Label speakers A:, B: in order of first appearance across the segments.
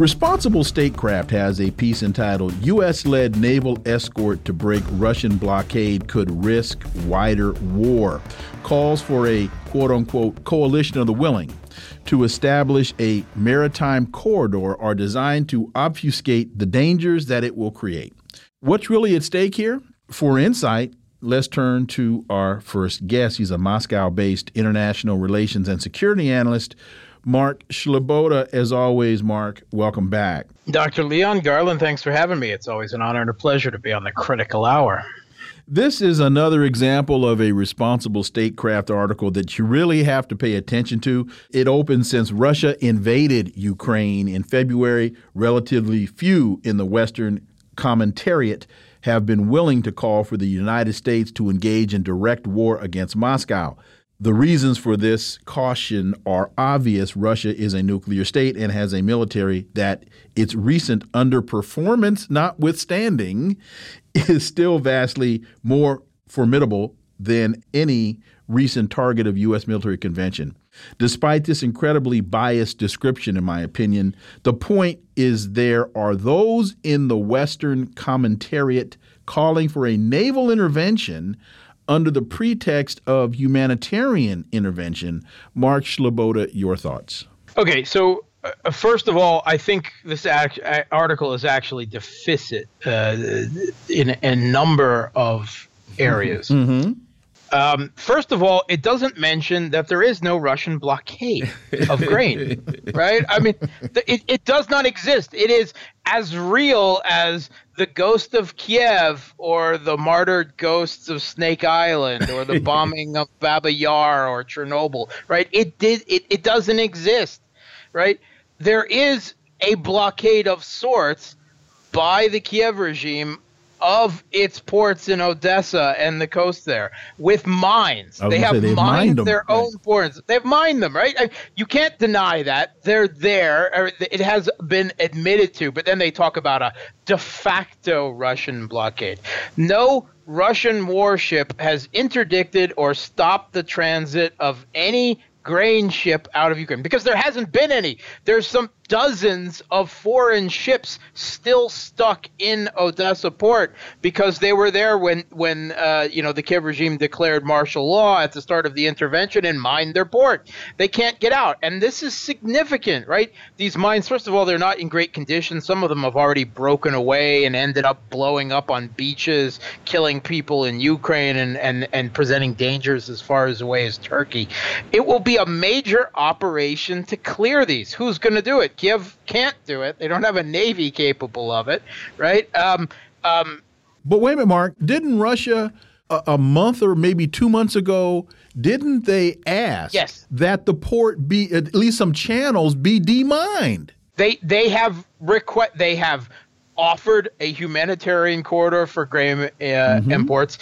A: Responsible Statecraft has a piece entitled U.S. led naval escort to break Russian blockade could risk wider war. Calls for a quote unquote coalition of the willing to establish a maritime corridor are designed to obfuscate the dangers that it will create. What's really at stake here? For insight, let's turn to our first guest. He's a Moscow based international relations and security analyst Mark Sleboda. As always, Mark, welcome back.
B: Dr. Leon Garland, thanks for having me. It's always an honor and a pleasure to be on the critical hour.
A: This is another example of a responsible statecraft article that you really have to pay attention to. It opened since Russia invaded Ukraine in February. Relatively few in the Western commentariat have been willing to call for the United States to engage in direct war against Moscow. The reasons for this caution are obvious. Russia is a nuclear state and has a military that its recent underperformance notwithstanding is still vastly more formidable than any recent target of U.S. military convention. Despite this incredibly biased description, in my opinion, the point is there are those in the Western commentariat calling for a naval intervention under the pretext of humanitarian intervention. Mark Sleboda, your thoughts.
B: Okay, so uh, first of all, I think this act, article is actually deficient uh, in a number of areas. Mm-hmm. Um, first of all, it doesn't mention that there is no Russian blockade of grain, right? I mean, it, it does not exist. It is as real as the ghost of Kiev or the martyred ghosts of Snake Island or the bombing of Baba Yar or Chernobyl, right? It did. It, it doesn't exist, right? There is a blockade of sorts by the Kiev regime of its ports in Odessa and the coast there with mines. They have mined, mined their right. own ports. They've mined them, right? I, you can't deny that. They're there. Er, it has been admitted to, but then they talk about a de facto Russian blockade. No Russian warship has interdicted or stopped the transit of any grain ship out of Ukraine because there hasn't been any. There's some dozens of foreign ships still stuck in Odessa port because they were there when when uh, you know the Kiev regime declared martial law at the start of the intervention and mined their port. They can't get out, and this is significant, right? These mines, first of all, they're not in great condition. Some of them have already broken away and ended up blowing up on beaches, killing people in Ukraine, and and and presenting dangers as far as away as Turkey. It will be a major operation to clear these. Who's going to do it? Kiev can't do it. They don't have a navy capable of it, right? Um, um,
A: but wait a minute, Mark. Didn't Russia a, a, month or maybe two months ago? Didn't they ask
B: yes.
A: that the port be at least some channels be demined?
B: They they have request they have offered a humanitarian corridor for grain uh, mm -hmm. imports.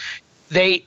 B: They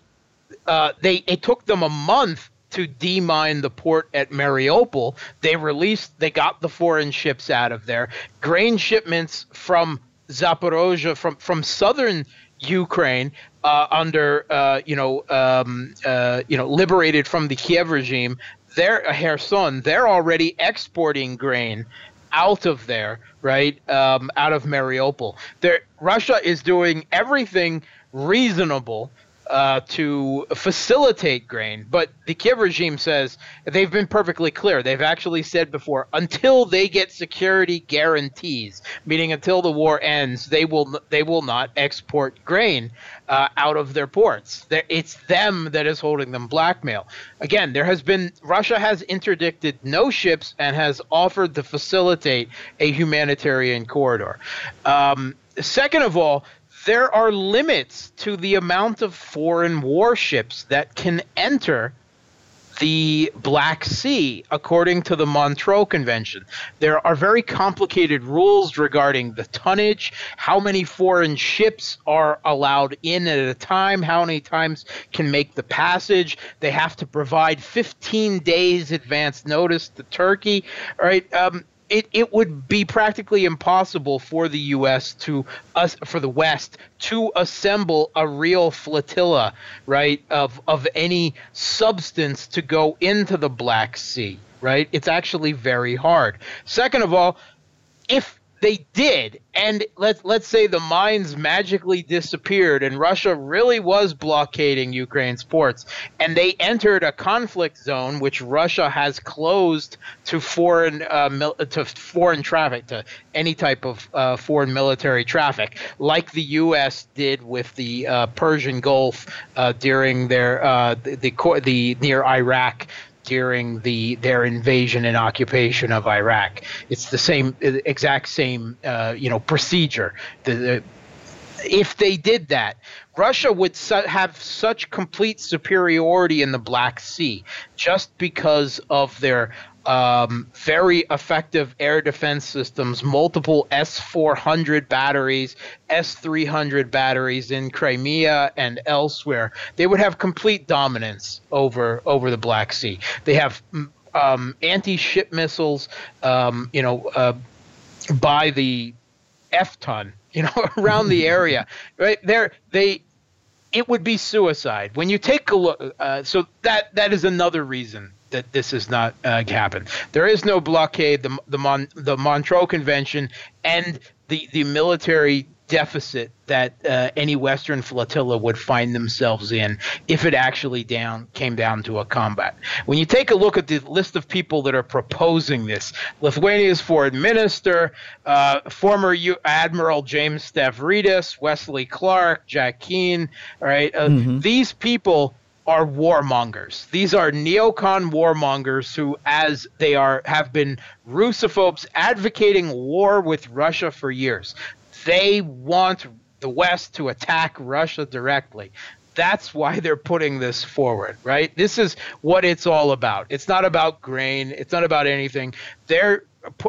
B: uh, they it took them a month to demine the port at Mariupol. They released, they got the foreign ships out of there. Grain shipments from Zaporozhye, from from southern Ukraine, uh, under uh, you know um, uh, you know liberated from the Kiev regime. They're Kherson. They're already exporting grain out of there, right? Um, out of Mariupol. There, Russia is doing everything reasonable uh, to facilitate grain. But the Kiev regime says they've been perfectly clear. They've actually said before until they get security guarantees, meaning until the war ends, they will they will not export grain uh, out of their ports. It's them that is holding them blackmail. Again, there has been Russia has interdicted no ships and has offered to facilitate a humanitarian corridor. Um, second of all, there are limits to the amount of foreign warships that can enter the Black Sea, according to the Montreux Convention. There are very complicated rules regarding the tonnage, how many foreign ships are allowed in at a time, how many times can make the passage. They have to provide 15 days advance notice to Turkey. All right. Um, it, it would be practically impossible for the U.S. to us for the West to assemble a real flotilla, right, of of any substance to go into the Black Sea, right? It's actually very hard. Second of all, if they did. And let's let's say the mines magically disappeared and Russia really was blockading Ukraine's ports and they entered a conflict zone which Russia has closed to foreign uh, mil- to foreign traffic to any type of uh, foreign military traffic like the US did with the uh, Persian Gulf uh, during their uh, the, the the near Iraq during the their invasion and occupation of Iraq. It's the same exact same uh, you know procedure. The, the, if they did that, Russia would su- have such complete superiority in the Black Sea just because of their um, very effective air defense systems, multiple S 400 batteries, S 300 batteries in Crimea and elsewhere. They would have complete dominance over, over the Black Sea. They have um, anti ship missiles, um, you know, uh, by the F ton, you know, around the area. Right there, they it would be suicide when you take a look. Uh, so that that is another reason that this has not uh, happened. There is no blockade. The the, Mon, the Montreux Convention and the the military deficit that uh, any Western flotilla would find themselves in if it actually down came down to a combat. When you take a look at the list of people that are proposing this, Lithuania's foreign minister, uh, former U- Admiral James Stavridis, Wesley Clark, Jack Keane, all right, uh, mm-hmm. these people are warmongers. These are neocon warmongers who, as they are, have been Russophobes advocating war with Russia for years. They want the West to attack Russia directly. That's why they're putting this forward, right? This is what it's all about. It's not about grain. It's not about anything. They're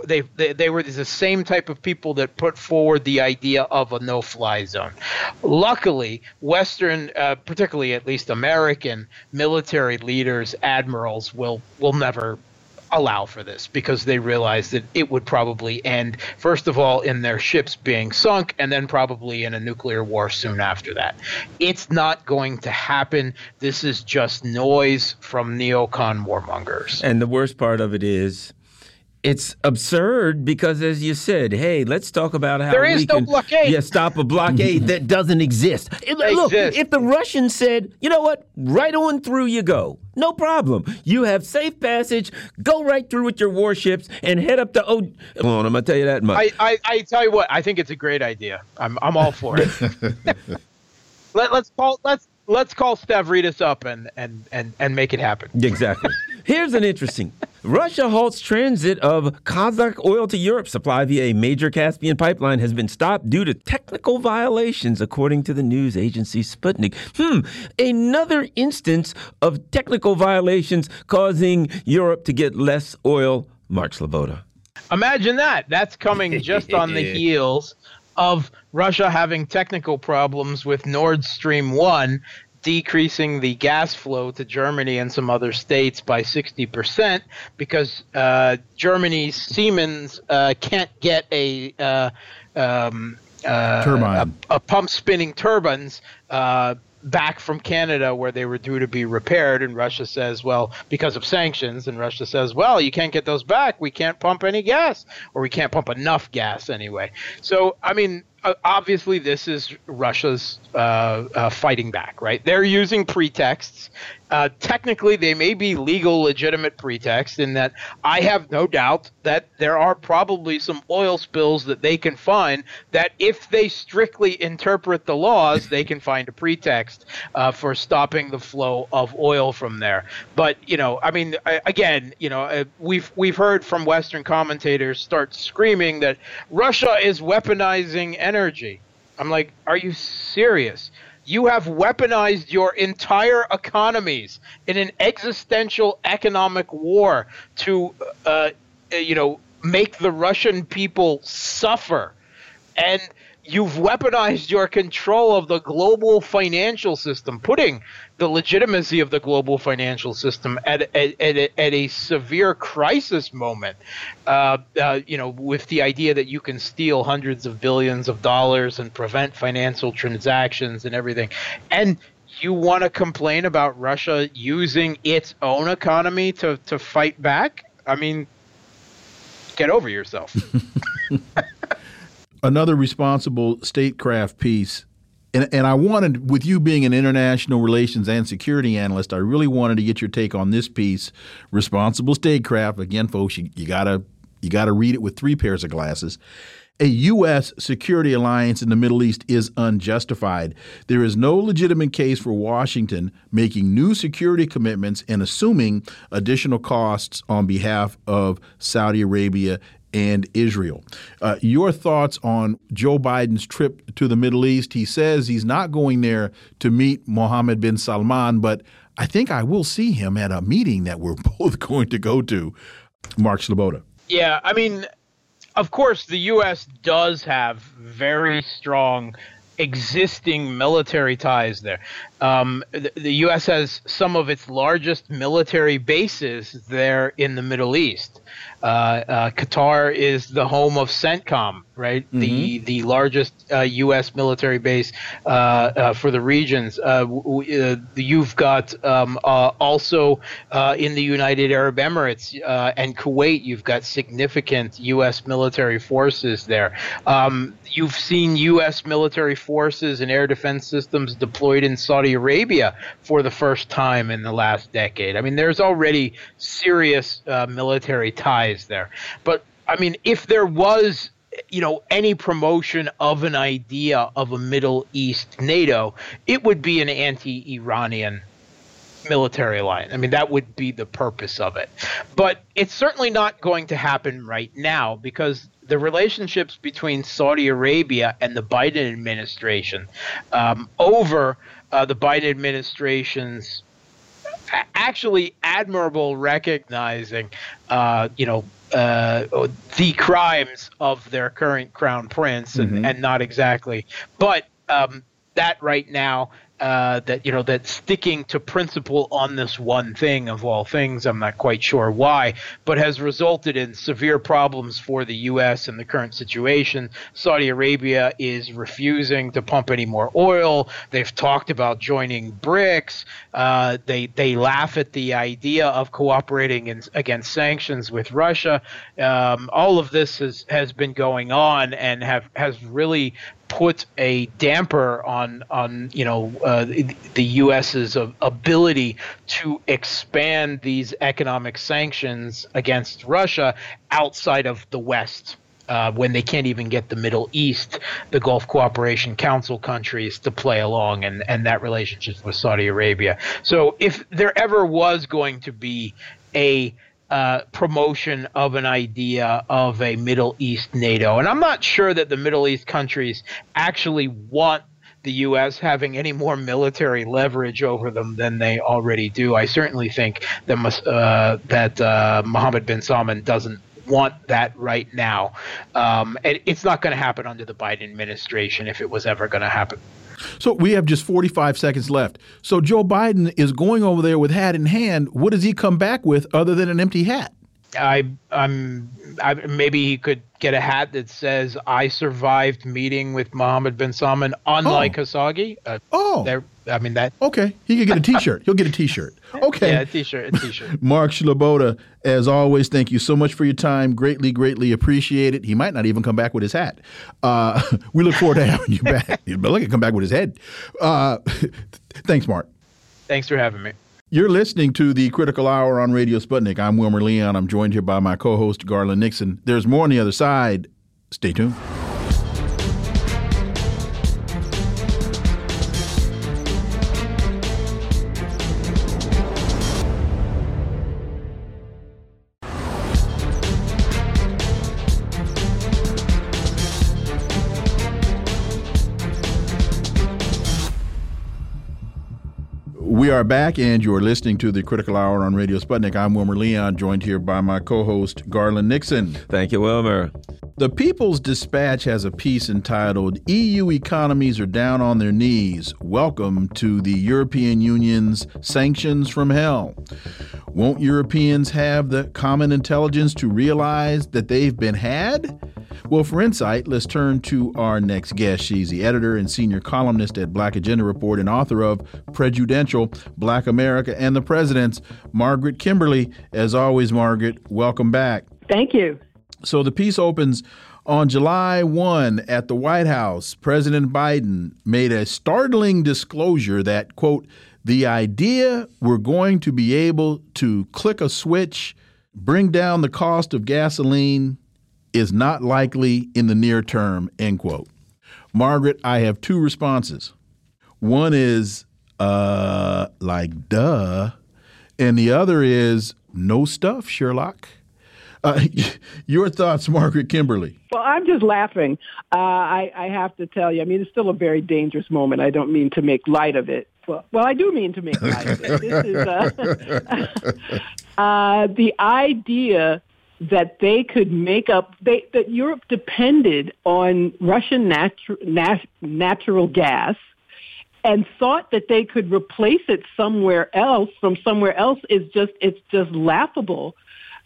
B: they, they, they were the same type of people that put forward the idea of a no-fly zone. Luckily, Western, uh, particularly at least American military leaders, admirals will will never allow for this because they realize that it would probably end first of all in their ships being sunk and then probably in a nuclear war soon after that. It's not going to happen. This is just noise from neocon warmongers.
C: And the worst part of it is it's absurd because, as you said, hey, let's talk about how
B: there is
C: we
B: no
C: can
B: blockade.
C: Yeah, stop a blockade that doesn't exist. Look,
B: exists.
C: if the Russians said, you know what, right on through you go, no problem. You have safe passage. Go right through with your warships and head up to. Oh, come on, I'm gonna tell you that much.
B: I, I, I tell you what, I think it's a great idea. I'm, I'm all for it. Let, let's call let's let's call Stavridis up and and and and make it happen.
C: Exactly. Here's an interesting. Russia halts transit of Kazakh oil to Europe. Supply via a major Caspian pipeline has been stopped due to technical violations, according to the news agency Sputnik. Hmm, another instance of technical violations causing Europe to get less oil. Mark Sleboda.
B: Imagine that. That's coming just on the heels of Russia having technical problems with Nord Stream 1 decreasing the gas flow to Germany and some other states by 60% because uh, Germany's Siemens uh, can't get a uh, um,
A: uh, turbine,
B: a, a, pump spinning turbines uh, back from Canada where they were due to be repaired. And Russia says, well, because of sanctions, and Russia says, well, you can't get those back. We can't pump any gas, or we can't pump enough gas anyway. So, I mean, uh, obviously this is Russia's uh, uh, fighting back, right? They're using pretexts. Uh, technically, they may be legal, legitimate pretext in that I have no doubt that there are probably some oil spills that they can find that if they strictly interpret the laws, they can find a pretext uh, for stopping the flow of oil from there. But you know, I mean, again, you know, uh, we've we've heard from Western commentators start screaming that Russia is weaponizing energy. I'm like, are you serious? You have weaponized your entire economies in an existential economic war to, uh, you know, make the Russian people suffer. And you've weaponized your control of the global financial system, putting the legitimacy of the global financial system at, at, at, a, at a severe crisis moment. Uh, uh, you know, with the idea that you can steal hundreds of billions of dollars and prevent financial transactions and everything. And you want to complain about Russia using its own economy to, to fight back? I mean, get over yourself.
A: Another responsible statecraft piece and, and I wanted, with you being an international relations and security analyst, I really wanted to get your take on this piece. Responsible statecraft. Again, folks, you, you gotta you gotta read it with three pairs of glasses. A U.S. security alliance in the Middle East is unjustified. There is no legitimate case for Washington making new security commitments and assuming additional costs on behalf of Saudi Arabia and Israel. Uh, your thoughts on Joe Biden's trip to the Middle East? He says he's not going there to meet Mohammed bin Salman, but I think I will see him at a meeting that we're both going to go to. Mark Sleboda.
B: Yeah, I mean, of course, the U.S. does have very strong existing military ties there. Um, the, the, U.S. has some of its largest military bases there in the Middle East. Uh, uh, Qatar is the home of CENTCOM, right? Mm-hmm. The the largest uh, U.S. military base uh, uh, for the regions. Uh, w- you've got um, also in the United Arab Emirates and Kuwait. You've got significant U.S. military forces there. Um, you've seen U.S. military forces and air defense systems deployed in Saudi Arabia for the first time in the last decade. I mean, there's already serious military ties there. But I mean, if there was you know any promotion of an idea of a Middle East NATO, it would be an anti-Iranian military alliance. I mean, that would be the purpose of it. But it's certainly not going to happen right now because the relationships between Saudi Arabia and the Biden administration um, over uh, the Biden administration's actually admirable recognizing, uh, you know, uh, the crimes of their current crown prince, and, mm-hmm. and not exactly, but um, that right now uh, that you know that sticking to principle on this one thing of all things i'm not quite sure why but has resulted in severe problems for the us in the current situation. Saudi arabia is refusing to pump any more oil. They've talked about joining brics. Uh, they they laugh at the idea of cooperating in, against sanctions with russia. Um, all of this has has been going on and have has really put a damper on on you know uh, the U.S.'s ability to expand these economic sanctions against Russia outside of the West. Uh, when they can't even get the Middle East, the Gulf Cooperation Council countries to play along, and, and that relationship with Saudi Arabia. So, if there ever was going to be a uh, promotion of an idea of a Middle East NATO. And I'm not sure that the Middle East countries actually want the U.S. having any more military leverage over them than they already do. I certainly think that, uh, that uh, Mohammed bin Salman doesn't want that right now. Um, and it's not going to happen under the Biden administration if it was ever going to happen.
A: So we have just 45 seconds left. So Joe Biden is going over there with hat in hand. What does he come back with other than an empty hat?
B: I, I'm, I, maybe he could get a hat that says "I survived meeting with Mohammed bin Salman," unlike oh. Khashoggi. Uh,
A: oh,
B: there. I mean that.
A: Okay, he could get a T-shirt. He'll get a T-shirt. Okay,
B: yeah, a T-shirt, a T-shirt.
A: Mark Sleboda, as always, thank you so much for your time. Greatly, greatly appreciate it. He might not even come back with his hat. Uh, we look forward to having you back. but look, come back with his head. Uh, thanks, Mark.
B: Thanks for having me.
A: You're listening to the Critical Hour on Radio Sputnik. I'm Wilmer Leon. I'm joined here by my co host, Garland Nixon. There's more on the other side. Stay tuned. Are back, and you're listening to the Critical Hour on Radio Sputnik. I'm Wilmer Leon, joined here by my co host, Garland Nixon.
C: Thank you, Wilmer.
A: The People's Dispatch has a piece entitled EU Economies Are Down on Their Knees. Welcome to the European Union's Sanctions from Hell. Won't Europeans have the common intelligence to realize that they've been had? Well, for insight, let's turn to our next guest. She's the editor and senior columnist at Black Agenda Report and author of Prejudential Black America and the Presidents, Margaret Kimberley. As always, Margaret, welcome back.
D: Thank you.
A: So the piece opens on July 1 at the White House. President Biden made a startling disclosure that, quote, the idea we're going to be able to click a switch, bring down the cost of gasoline, is not likely in the near term, end quote. Margaret, I have two responses. One is, uh, like, duh. And the other is, no stuff, Sherlock. Uh, your thoughts, Margaret Kimberley?
D: Well, I'm just laughing. Uh, I, I, have to tell you, I mean, it's still a very dangerous moment. I don't mean to make light of it. Well, well I do mean to make light of it. This is uh, uh the idea that they could make up they, that Europe depended on Russian natu- nat- natural gas and thought that they could replace it somewhere else from somewhere else is just it's just laughable.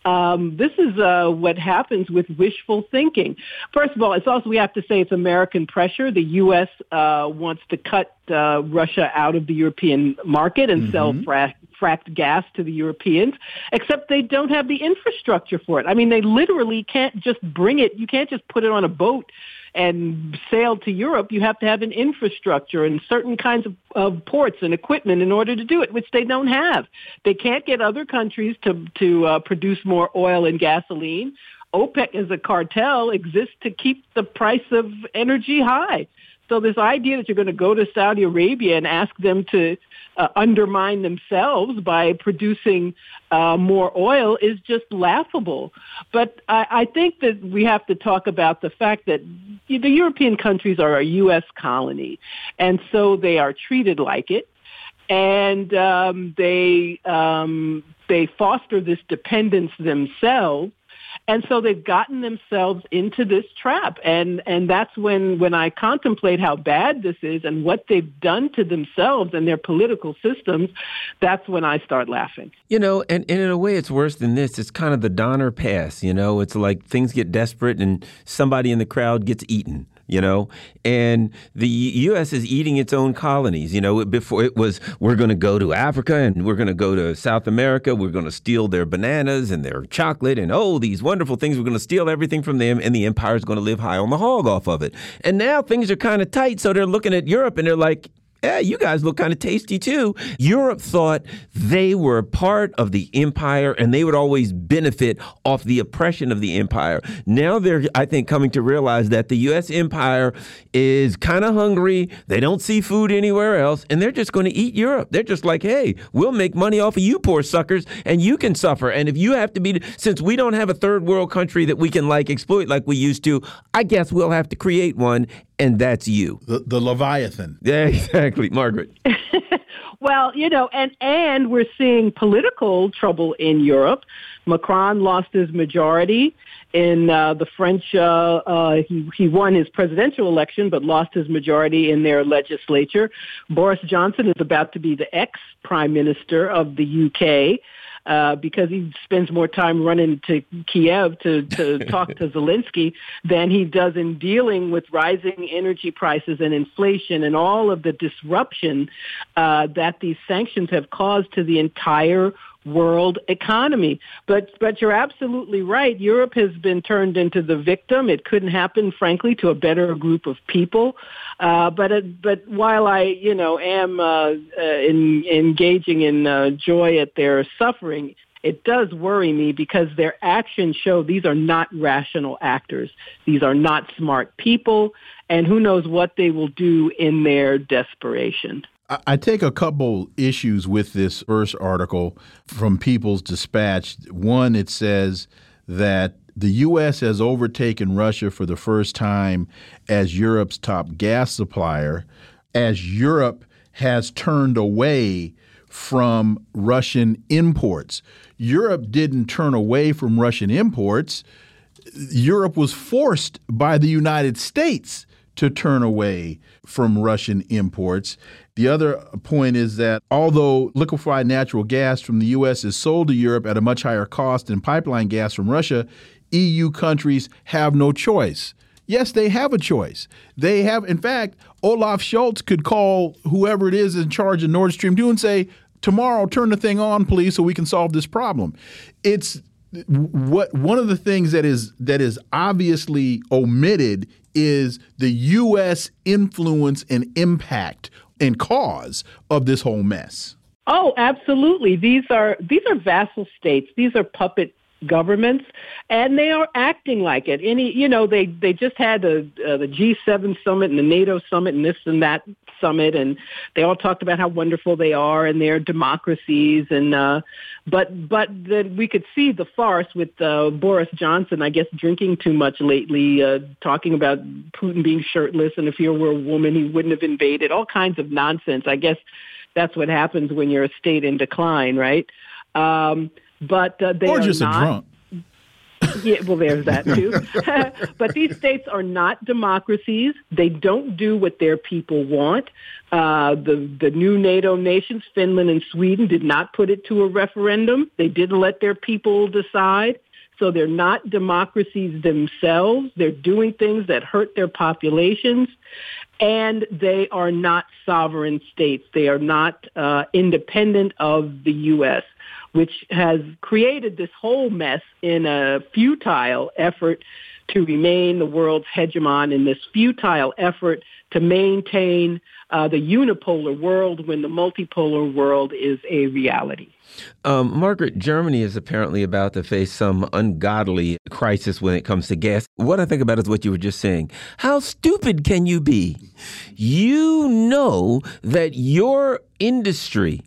D: Um, this is uh, what happens with wishful thinking. First of all, it's also we have to say it's American pressure. The U.S. Uh, wants to cut uh, Russia out of the European market and mm-hmm. sell fra- fracked gas to the Europeans, except they don't have the infrastructure for it. I mean, they literally can't just bring it. You can't just put it on a boat and sail to Europe. You have to have an infrastructure and certain kinds of, of ports and equipment in order to do it, which they don't have. They can't get other countries to to uh, produce more oil and gasoline. OPEC as a cartel exists to keep the price of energy high. So this idea that you're going to go to Saudi Arabia and ask them to uh, undermine themselves by producing uh, more oil is just laughable. But I, I think that we have to talk about the fact that the European countries are a U.S. colony, and so they are treated like it and um, they um, they foster this dependence themselves and so they've gotten themselves into this trap. And and that's when when i contemplate how bad this is and what they've done to themselves and their political systems that's when i start laughing.
C: You know and, and in a way it's worse than this. It's kind of the donner pass you know? It's like things get desperate and somebody in the crowd gets eaten you know? And the US is eating its own colonies you know? Before it was we're going to go to Africa and we're going to go to South America we're going to steal their bananas and their chocolate and oh these wonderful things we're going to steal everything from them and the empire is going to live high on the hog off of it. And now things are kind of tight so they're looking at Europe and they're like yeah, you guys look kind of tasty too. Europe thought they were part of the empire and they would always benefit off the oppression of the empire. Now they're, I think, coming to realize that the U.S. empire is kind of hungry. They don't see food anywhere else and they're just going to eat Europe. They're just like, hey, we'll make money off of you poor suckers and you can suffer. And if you have to be, since we don't have a third world country that we can like exploit like we used to, I guess we'll have to create one and that's you.
A: The, the Leviathan.
C: Yeah, exactly, Margaret.
D: well, you know, and and we're seeing political trouble in Europe. Macron lost his majority in uh, the French. Uh, uh, he he won his presidential election, but lost his majority in their legislature. Boris Johnson is about to be the ex prime minister of the UK uh, because he spends more time running to Kiev to, to talk to Zelensky than he does in dealing with rising energy prices and inflation and all of the disruption uh, that these sanctions have caused to the entire world economy. But but you're absolutely right. Europe has been turned into the victim. It couldn't happen, frankly, to a better group of people. Uh, but uh, but while I you know am uh, uh, in, engaging in uh, joy at their suffering. It does worry me because their actions show these are not rational actors. These are not smart people, and who knows what they will do in their desperation.
A: I take a couple issues with this first article from People's Dispatch. One, it says that the U.S. has overtaken Russia for the first time as Europe's top gas supplier, as Europe has turned away from Russian imports. Europe didn't turn away from Russian imports. Europe was forced by the United States to turn away from Russian imports. The other point is that although liquefied natural gas from the U.S. is sold to Europe at a much higher cost than pipeline gas from Russia, EU countries have no choice. Yes, they have a choice. They have, in fact, Olaf Scholz could call whoever it is in charge of Nord Stream 2 and say, tomorrow, turn the thing on, please, so we can solve this problem. It's what one of the things that is that is obviously omitted is the U.S. influence and impact and cause of this whole mess.
D: Oh, absolutely. These are these are vassal states. These are puppet governments, and they are acting like it. Any, you know, they they just had the uh, the G7 summit and the NATO summit and this and that summit, and they all talked about how wonderful they are and their democracies. And uh, but but that we could see the farce with uh, Boris Johnson, I guess, drinking too much lately, uh, talking about Putin being shirtless, and if he were a woman, he wouldn't have invaded. All kinds of nonsense. I guess that's what happens when you're a state in decline, right? Um, but uh, they
A: or just
D: not,
A: a drunk.
D: Yeah, well, there's that too. but these states are not democracies. They don't do what their people want. Uh, the the new NATO nations, Finland and Sweden, did not put it to a referendum. They didn't let their people decide. So they're not democracies themselves. They're doing things that hurt their populations, and they are not sovereign states. They are not uh, independent of the U.S which has created this whole mess in a futile effort to remain the world's hegemon in this futile effort to maintain uh, the unipolar world when the multipolar world is a reality.
C: Um, Margaret, Germany is apparently about to face some ungodly crisis when it comes to gas. What I think about is what you were just saying. How stupid can you be? You know that your industry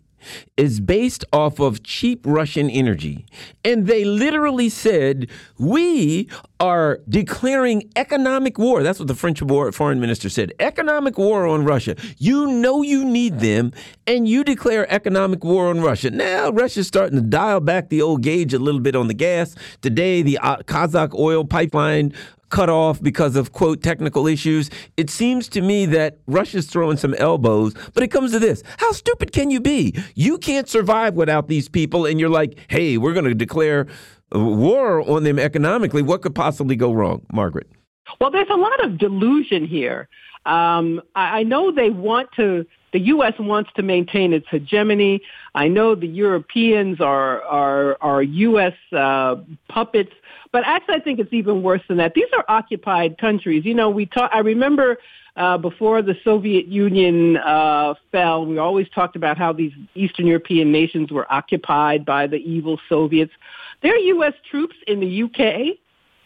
C: is based off of cheap Russian energy. And they literally said, We are declaring economic war. That's what the French foreign minister said economic war on Russia. You know you need them, and you declare economic war on Russia. Now, Russia's starting to dial back the old gauge a little bit on the gas. Today, the uh, Kazakh oil pipeline cut off because of quote technical issues. It seems to me that Russia's throwing some elbows, but it comes to this. How stupid can you be? You can't survive without these people and you're like, "Hey, we're going to declare war on them economically." What could possibly go wrong, Margaret?
D: Well, there's a lot of delusion here. Um, I, I know they want to the U.S. wants to maintain its hegemony. I know the Europeans are are are U.S. Uh, puppets but actually, I think it's even worse than that. These are occupied countries. You know, we talk. I remember uh, before the Soviet Union uh, fell, we always talked about how these Eastern European nations were occupied by the evil Soviets. There are U.S. troops in the UK,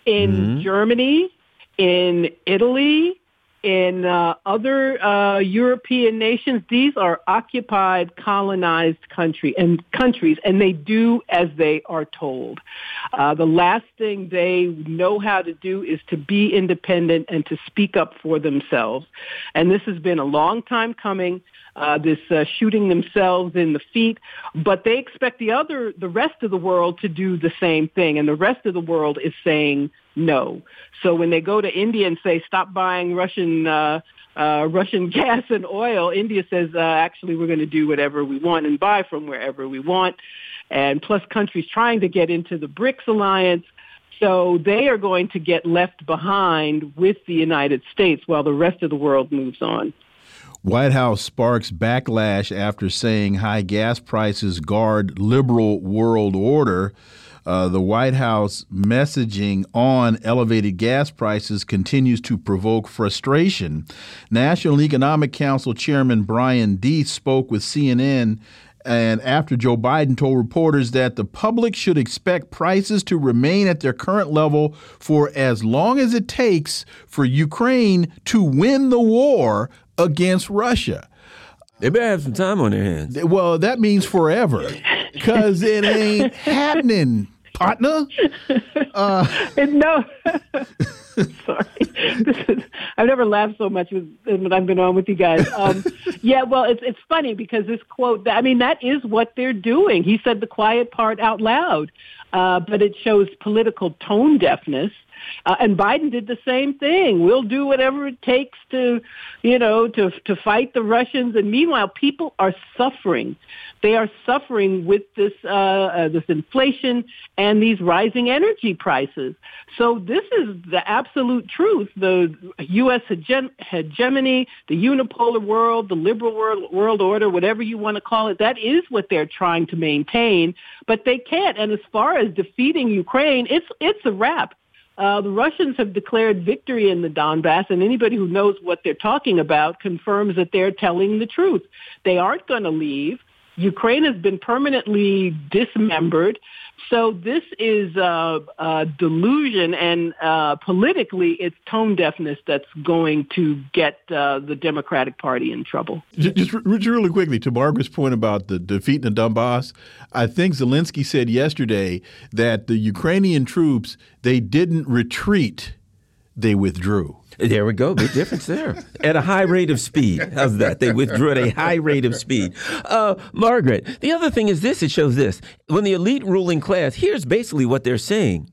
D: in mm-hmm. Germany, in Italy, in uh, other uh, European nations, these are occupied, colonized country and countries, and they do as they are told. Uh, the last thing they know how to do is to be independent and to speak up for themselves. And this has been a long time coming. Uh, this uh, shooting themselves in the feet, but they expect the other, the rest of the world to do the same thing, and the rest of the world is saying no. So when they go to India and say stop buying Russian uh, uh, Russian gas and oil, India says uh, actually we're going to do whatever we want and buy from wherever we want. And plus countries trying to get into the BRICS alliance. So they are going to get left behind with the United States while the rest of the world moves on.
A: White House sparks backlash after saying high gas prices guard liberal world order. Uh, the White House messaging on elevated gas prices continues to provoke frustration. National Economic Council Chairman Brian Deese spoke with CNN and after Joe Biden told reporters that the public should expect prices to remain at their current level for as long as it takes for Ukraine to win the war against Russia.
C: They better have some time on their hands.
A: Well, that means forever because it ain't happening partner.
D: Uh, no. Sorry, is, I've never laughed so much with, when I've been on with you guys. Um, yeah, well, it's it's funny because this quote. I mean, that is what they're doing. He said the quiet part out loud, uh, but it shows political tone deafness. Uh, and Biden did the same thing. We'll do whatever it takes to, you know, to to fight the Russians. And meanwhile, people are suffering. They are suffering with this uh, uh, this inflation and these rising energy prices. So this is the absolute truth. The U.S. hegemony, the unipolar world, the liberal world, world order, whatever you want to call it, that is what they're trying to maintain. But they can't. And as far as defeating Ukraine, it's it's a wrap. Uh, the Russians have declared victory in the Donbass, and anybody who knows what they're talking about confirms that they're telling the truth. They aren't going to leave. Ukraine has been permanently dismembered. So this is a, a delusion, and uh, politically, it's tone deafness that's going to get uh, the Democratic Party in trouble.
A: Just, just really quickly, to Margaret's point about the defeat in the Donbass, I think Zelensky said yesterday that the Ukrainian troops they didn't retreat, they withdrew.
C: There we go. Big difference there. at a high rate of speed. How's that? They withdrew at a high rate of speed. Uh, Margaret, the other thing is this it shows this. When the elite ruling class, here's basically what they're saying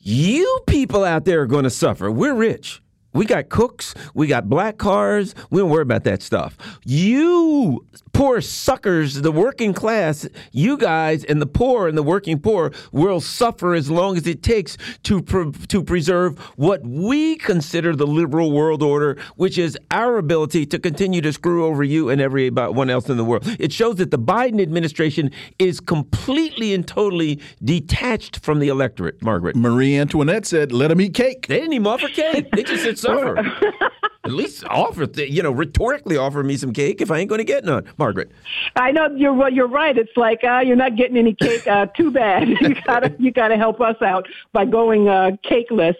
C: You people out there are going to suffer. We're rich. We got cooks, we got black cars. We don't worry about that stuff. You poor suckers, the working class, you guys and the poor and the working poor will suffer as long as it takes to pre- to preserve what we consider the liberal world order, which is our ability to continue to screw over you and everyone else in the world. It shows that the Biden administration is completely and totally detached from the electorate. Margaret
A: Marie Antoinette said, "Let them eat cake."
C: They didn't even offer cake. They just said suffer. At least offer, you know, rhetorically offer me some cake if I ain't going to get none, Margaret.
D: I know you're well, you're right. It's like uh, you're not getting any cake. Uh, too bad. you gotta you gotta help us out by going uh, cakeless.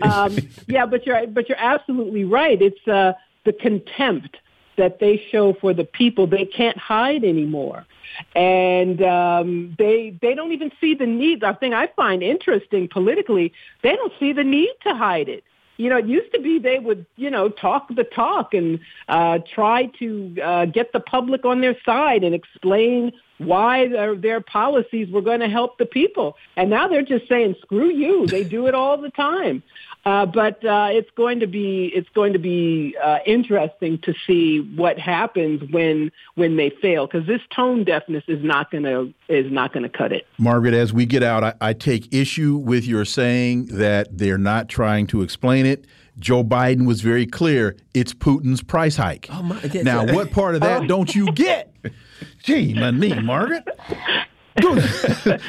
D: Um, yeah, but you're but you're absolutely right. It's uh, the contempt that they show for the people. They can't hide anymore and um, they they don't even see the need. The thing I find interesting politically, they don't see the need to hide it you know, it used to be they would, you know, talk the talk and uh, try to uh, get the public on their side and explain why their, their policies were going to help the people. And now they're just saying, screw you. They do it all the time. Uh, but uh, it's going to be it's going to be uh, interesting to see what happens when when they fail because this tone deafness is not going to is not going to cut it.
A: Margaret, as we get out, I, I take issue with your saying that they're not trying to explain it. Joe Biden was very clear. It's Putin's price hike. Oh my, now, what part of that oh. don't you get? Gee, my knee, Margaret.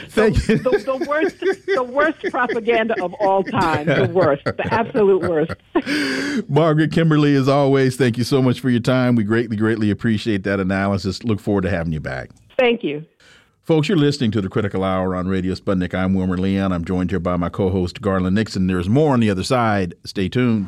D: Thank the, you. The, the, worst, the worst propaganda of all time. The worst, the absolute worst.
A: Margaret Kimberley, as always, thank you so much for your time. We greatly, greatly appreciate that analysis. Look forward to having you back.
D: Thank you.
A: Folks, you're listening to the Critical Hour on Radio Sputnik. I'm Wilmer Leon. I'm joined here by my co host, Garland Nixon. There's more on the other side. Stay tuned.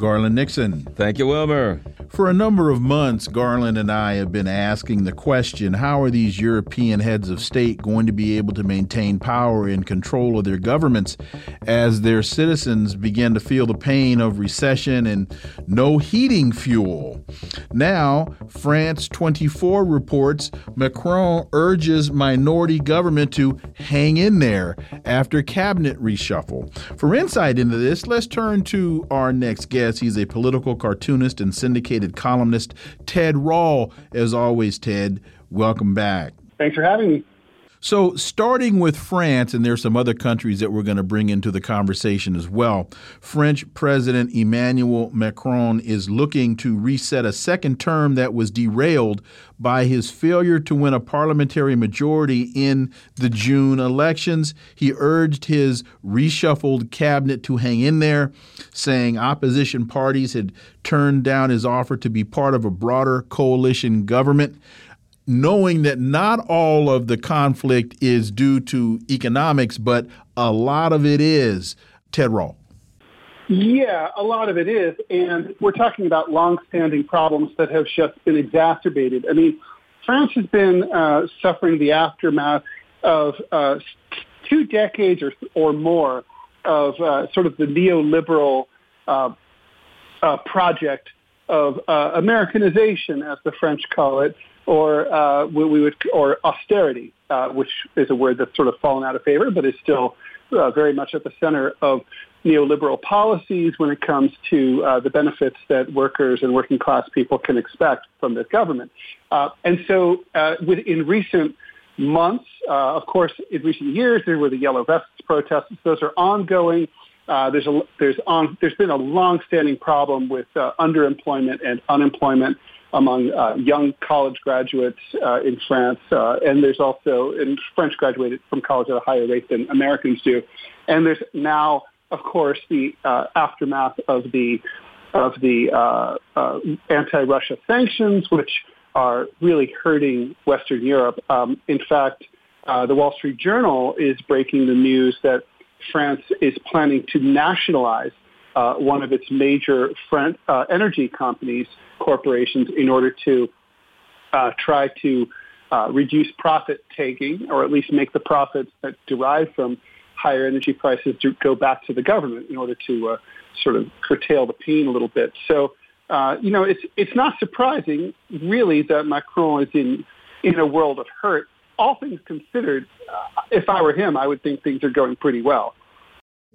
A: Garland Nixon.
C: Thank you, Wilmer.
A: For a number of months, Garland and I have been asking the question how are these European heads of state going to be able to maintain power and control of their governments as their citizens begin to feel the pain of recession and no heating fuel? Now, France 24 reports Macron urges minority government to hang in there after cabinet reshuffle. For insight into this, let's turn to our next guest. He's a political cartoonist and syndicated columnist, Ted Rall. As always, Ted, welcome back.
E: Thanks for having me.
A: So, starting with France, and there's some other countries that we're going to bring into the conversation as well. French President Emmanuel Macron is looking to reset a second term that was derailed by his failure to win a parliamentary majority in the June elections. He urged his reshuffled cabinet to hang in there, saying opposition parties had turned down his offer to be part of a broader coalition government knowing that not all of the conflict is due to economics, but a lot of it is. Ted Rall.
E: Yeah, a lot of it is. And we're talking about longstanding problems that have just been exacerbated. I mean, France has been uh, suffering the aftermath of uh, two decades or, or more of uh, sort of the neoliberal uh, uh, project of uh, Americanization, as the French call it, or uh, we, we would, or austerity, uh, which is a word that's sort of fallen out of favor, but is still uh, very much at the center of neoliberal policies when it comes to uh, the benefits that workers and working class people can expect from this government. Uh, and so, uh, with, in recent months, uh, of course, in recent years, there were the Yellow Vests protests. Those are ongoing. Uh, there's a there's on there's been a long-standing problem with uh, underemployment and unemployment among uh, young college graduates uh, in France, uh, and there's also in French graduated from college at a higher rate than Americans do, and there's now, of course, the uh, aftermath of the of the uh, uh, anti-Russia sanctions, which are really hurting Western Europe. Um, in fact, the Wall Street Journal is breaking the news that France is planning to nationalize uh, one of its major French, uh, energy companies, corporations, in order to uh, try to uh, reduce profit taking, or at least make the profits that derive from higher energy prices to go back to the government in order to uh, sort of curtail the pain a little bit. So, uh, you know, it's it's not surprising, really, that Macron is in in a world of hurt. All things considered, if I were him, I would think things are going pretty well.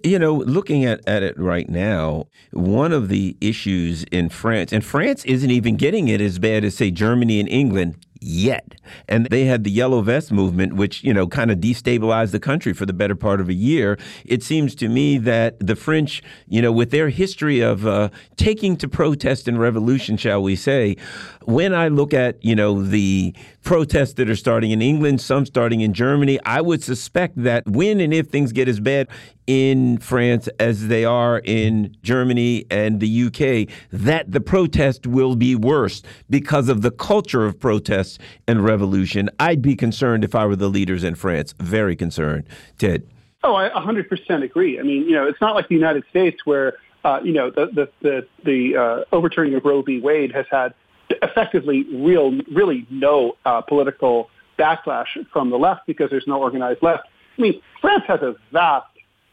C: You know, looking at, at it right now, one of the issues in France, and France isn't even getting it as bad as, say, Germany and England yet. And they had the yellow vest movement, which, you know, kind of destabilized the country for the better part of a year. It seems to me that the French, you know, with their history of uh, taking to protest and revolution, shall we say, when I look at, you know, the protests that are starting in England, some starting in Germany, I would suspect that when and if things get as bad in France as they are in Germany and the UK, that the protest will be worse because of the culture of protest and revolution. I'd be concerned if I were the leaders in France. Very concerned. Ted.
E: Oh, I 100% agree. I mean, you know, it's not like the United States where, uh, you know, the, the, the, the uh, overturning of Roe v. Wade has had effectively real, really no uh, political backlash from the left because there's no organized left. I mean, France has a vast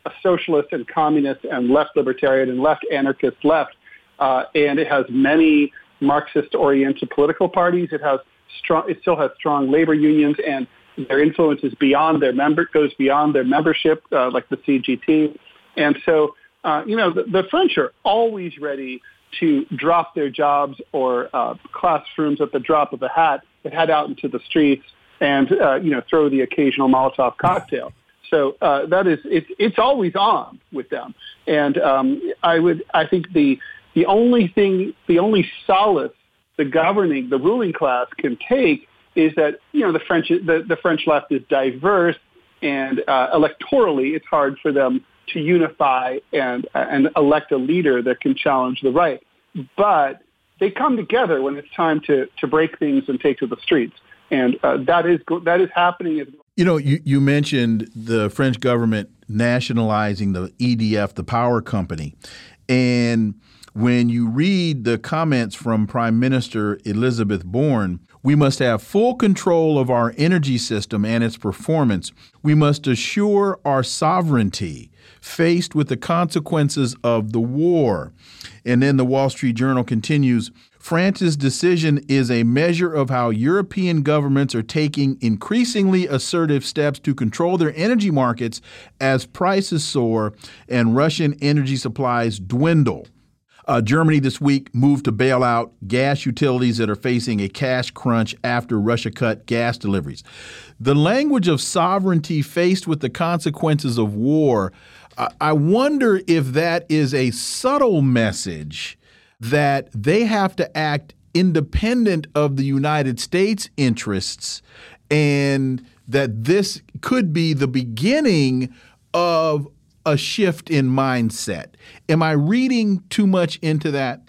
E: a socialist and communist and left libertarian and left anarchist left, uh, and it has many Marxist-oriented political parties. It has strong. It still has strong labor unions, and their influence is beyond their member goes beyond their membership, uh, like the CGT. And so, uh, you know, the, the French are always ready to drop their jobs or uh, classrooms at the drop of a hat and head out into the streets and uh, you know throw the occasional Molotov cocktail. So uh, that is it's it's always on with them, and um, I would I think the the only thing the only solace the governing the ruling class can take is that you know the French the, the French left is diverse and uh, electorally it's hard for them to unify and and elect a leader that can challenge the right, but they come together when it's time to to break things and take to the streets, and uh, that is that is happening.
A: You know, you, you mentioned the French government nationalizing the EDF, the power company. And when you read the comments from Prime Minister Elizabeth Borne, we must have full control of our energy system and its performance. We must assure our sovereignty faced with the consequences of the war. And then the Wall Street Journal continues France's decision is a measure of how European governments are taking increasingly assertive steps to control their energy markets as prices soar and Russian energy supplies dwindle. Uh, Germany this week moved to bail out gas utilities that are facing a cash crunch after Russia cut gas deliveries. The language of sovereignty faced with the consequences of war, I wonder if that is a subtle message that they have to act independent of the United States interests and that this could be the beginning of a shift in mindset. Am I reading too much into that?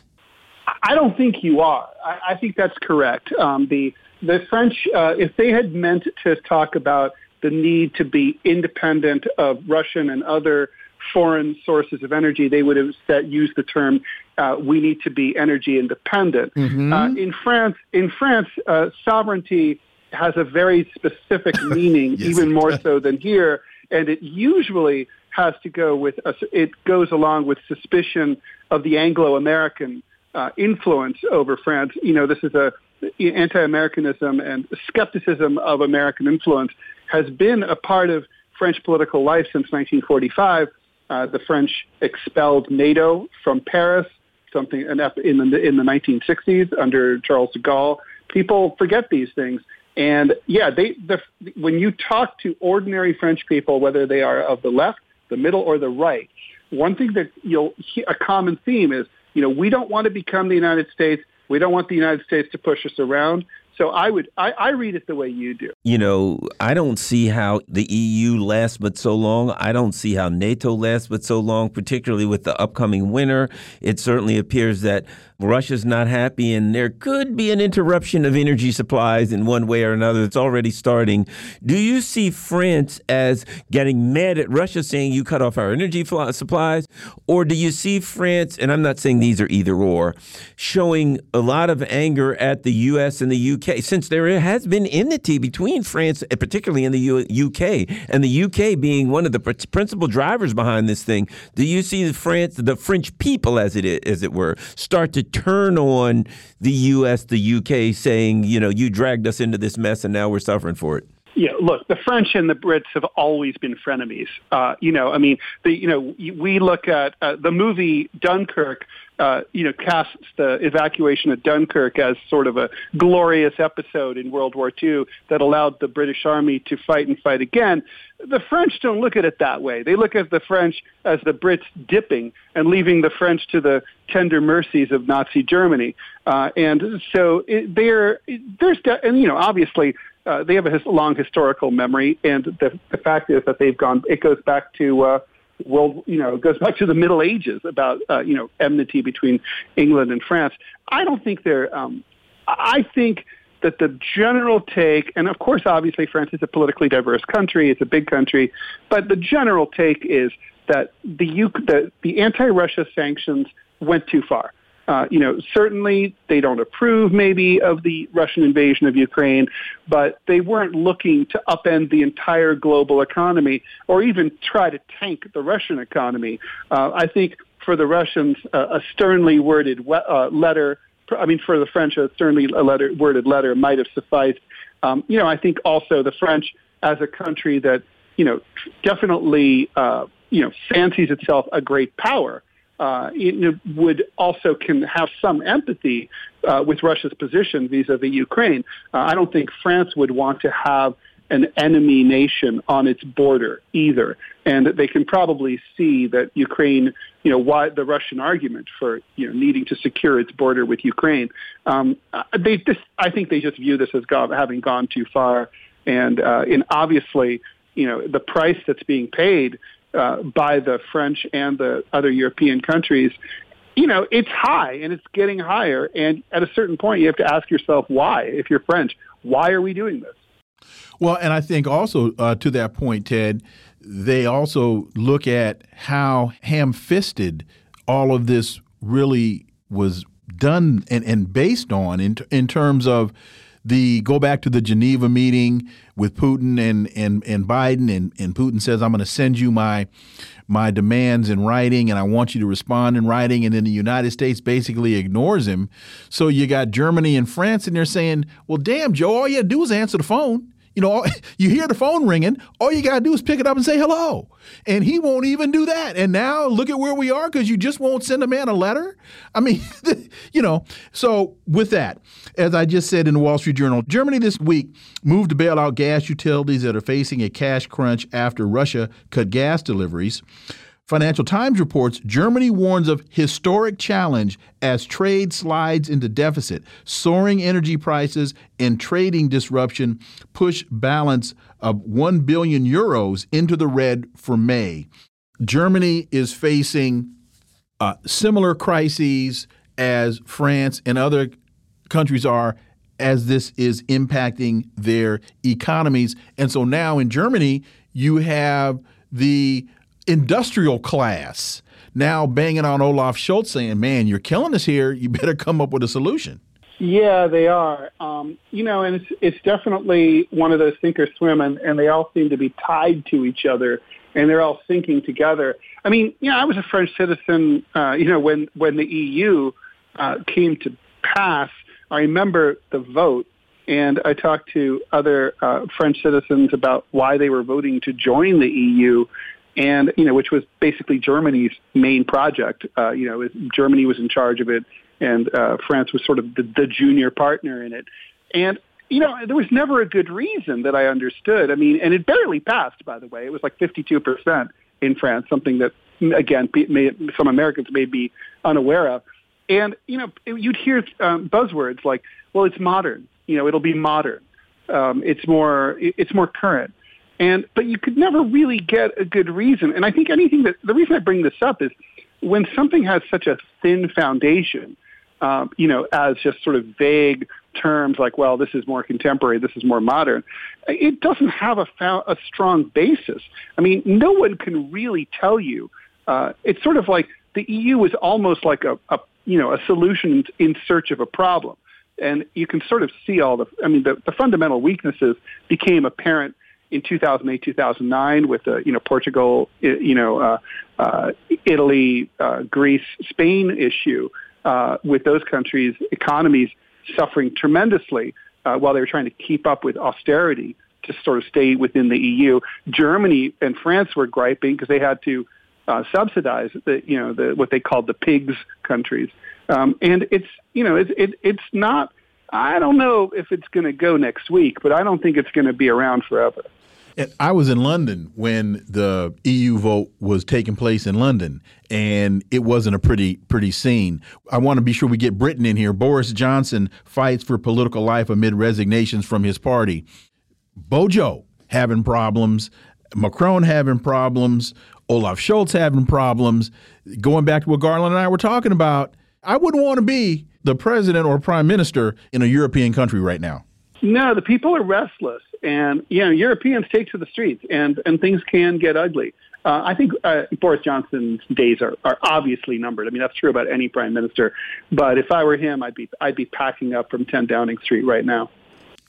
E: I don't think you are. I, I think that's correct. Um, the the French, uh, if they had meant to talk about the need to be independent of Russian and other foreign sources of energy, they would have said, used the term uh, "we need to be energy independent." Mm-hmm. Uh, in France, in France, uh, sovereignty has a very specific meaning, yes. even more so than here, and it usually has to go with a, it goes along with suspicion of the Anglo-American uh, influence over France. You know, this is a anti-Americanism and skepticism of American influence has been a part of French political life since 1945. Uh, the French expelled NATO from Paris, something in the in the 1960s under Charles de Gaulle. People forget these things. And yeah, they the, when you talk to ordinary French people, whether they are of the left, the middle, or the right, one thing that you'll hear, a common theme is, you know, we don't want to become the United States. We don't want the United States to push us around. So I would I, I, read it the way you do.
C: You know, I don't see how the EU lasts but so long. I don't see how NATO lasts but so long, particularly with the upcoming winter. It certainly appears that Russia's not happy, and there could be an interruption of energy supplies in one way or another. It's already starting. Do you see France as getting mad at Russia saying you cut off our energy supplies? Or do you see France, and I'm not saying these are either or, showing a lot of anger at the U.S. and the U.K., since there has been enmity between France, particularly in the U.K., and the U.K. being one of the principal drivers behind this thing? Do you see the France, the French people, as it is, as it were, start to turn on the U.S., the UK, saying, you know, you dragged us into this mess and now we're suffering for it?
E: Yeah, look, the French and the Brits have always been frenemies. Uh, you know, I mean, the you know we look at uh, the movie Dunkirk. Uh, you know, casts the evacuation of Dunkirk as sort of a glorious episode in World War II that allowed the British Army to fight and fight again. The French don't look at it that way. They look at the French as the Brits dipping and leaving the French to the tender mercies of Nazi Germany. Uh, and so it, they're, there's, and you know, obviously uh, they have a his, long historical memory, and the, the fact is that they've gone. It goes back to uh, world, you know, goes back to the Middle Ages about uh, you know enmity between England and France. I don't think they're. Um, I think that the general take, and of course, obviously, France is a politically diverse country. It's a big country, but the general take is that the, the, the anti-Russia sanctions went too far. Uh, you know, certainly they don't approve maybe of the Russian invasion of Ukraine, but they weren't looking to upend the entire global economy or even try to tank the Russian economy. Uh, I think for the Russians, uh, a sternly worded uh, letter, I mean, for the French, a sternly letter, worded letter might have sufficed. Um, you know, I think also the French as a country that, you know, definitely, uh, you know, fancies itself a great power uh, would also can have some empathy uh, with Russia's position vis-a-vis Ukraine. Uh, I don't think France would want to have an enemy nation on its border either, and they can probably see that Ukraine, you know, why the Russian argument for you know needing to secure its border with Ukraine. Um, uh, they just, I think they just view this as go- having gone too far, and uh, and obviously, you know, the price that's being paid uh, by the French and the other European countries, you know, it's high and it's getting higher. And at a certain point, you have to ask yourself why. If you're French, why are we doing this?
A: Well, and I think also uh, to that point, Ted, they also look at how ham fisted all of this really was done and, and based on in, in terms of the go back to the Geneva meeting with Putin and and and Biden, and and Putin says, "I'm going to send you my my demands in writing, and I want you to respond in writing." And then the United States basically ignores him. So you got Germany and France, and they're saying, "Well, damn, Joe, all you do was answer the phone." You know, you hear the phone ringing, all you got to do is pick it up and say hello. And he won't even do that. And now look at where we are because you just won't send a man a letter. I mean, you know, so with that, as I just said in the Wall Street Journal, Germany this week moved to bail out gas utilities that are facing a cash crunch after Russia cut gas deliveries. Financial Times reports Germany warns of historic challenge as trade slides into deficit. Soaring energy prices and trading disruption push balance of 1 billion euros into the red for May. Germany is facing uh, similar crises as France and other countries are as this is impacting their economies. And so now in Germany, you have the industrial class now banging on Olaf Scholz saying, man, you're killing us here. You better come up with a solution.
E: Yeah, they are. Um, you know, and it's, it's definitely one of those sink or swim, and, and they all seem to be tied to each other, and they're all sinking together. I mean, you know, I was a French citizen, uh, you know, when, when the EU uh, came to pass. I remember the vote, and I talked to other uh, French citizens about why they were voting to join the EU, and you know, which was basically Germany's main project. Uh, you know, Germany was in charge of it, and uh, France was sort of the, the junior partner in it. And you know, there was never a good reason that I understood. I mean, and it barely passed, by the way. It was like 52 percent in France, something that again may, some Americans may be unaware of. And you know, you'd hear um, buzzwords like, "Well, it's modern." You know, it'll be modern. Um, it's more, it's more current. And but you could never really get a good reason. And I think anything that the reason I bring this up is when something has such a thin foundation, um, you know, as just sort of vague terms like, well, this is more contemporary, this is more modern, it doesn't have a, a strong basis. I mean, no one can really tell you. Uh, it's sort of like the EU is almost like a, a you know a solution in search of a problem, and you can sort of see all the. I mean, the, the fundamental weaknesses became apparent in 2008, 2009 with the, you know, Portugal, you know, uh, uh, Italy, uh, Greece, Spain issue, uh, with those countries' economies suffering tremendously uh, while they were trying to keep up with austerity to sort of stay within the EU. Germany and France were griping because they had to uh, subsidize the, you know, the, what they called the pigs countries. Um, and it's, you know, it's, it, it's not, I don't know if it's going to go next week, but I don't think it's going to be around forever.
A: I was in London when the EU vote was taking place in London, and it wasn't a pretty pretty scene. I want to be sure we get Britain in here. Boris Johnson fights for political life amid resignations from his party. Bojo having problems, Macron having problems, Olaf Scholz having problems. Going back to what Garland and I were talking about, I wouldn't want to be the president or prime minister in a European country right now.
E: No, the people are restless, and you know Europeans take to the streets, and and things can get ugly. Uh, I think uh, Boris Johnson's days are, are obviously numbered. I mean, that's true about any prime minister. But if I were him, I'd be I'd be packing up from 10 Downing Street right now.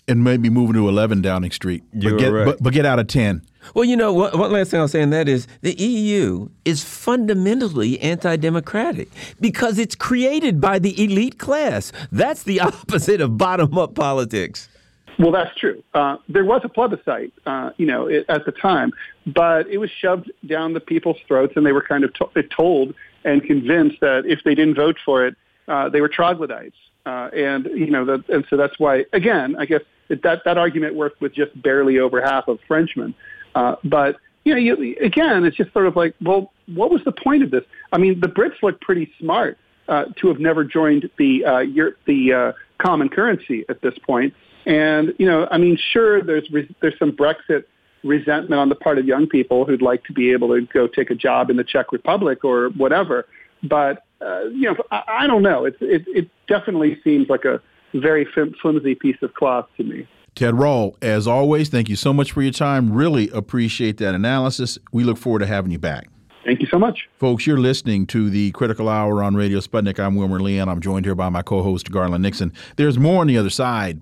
A: And maybe moving to 11 Downing Street.
C: You're
A: but get,
C: right.
A: but, but get out of 10.
C: Well, you know, one, one last thing I'll say on that is the EU is fundamentally anti democratic because it's created by the elite class. That's the opposite of bottom up politics.
E: Well, that's true. Uh, there was a plebiscite, uh, you know, it, at the time, but it was shoved down the people's throats, and they were kind of to- told and convinced that if they didn't vote for it, uh, they were troglodytes. Uh, and you know, that, and so that's why, again, I guess that that argument worked with just barely over half of Frenchmen. Uh, but you know, you, again, it's just sort of like, well, what was the point of this? I mean, the Brits look pretty smart uh, to have never joined the uh, Europe, the uh, common currency at this point. And you know, I mean, sure, there's re- there's some Brexit resentment on the part of young people who'd like to be able to go take a job in the Czech Republic or whatever. But uh, you know, I, I don't know. It, it it definitely seems like a very flimsy piece of cloth to me.
A: Ted Rall, as always, thank you so much for your time. Really appreciate that analysis. We look forward to having you back.
E: Thank you so much.
A: Folks, you're listening to the Critical Hour on Radio Sputnik. I'm Wilmer Leon. I'm joined here by my co host, Garland Nixon. There's more on the other side.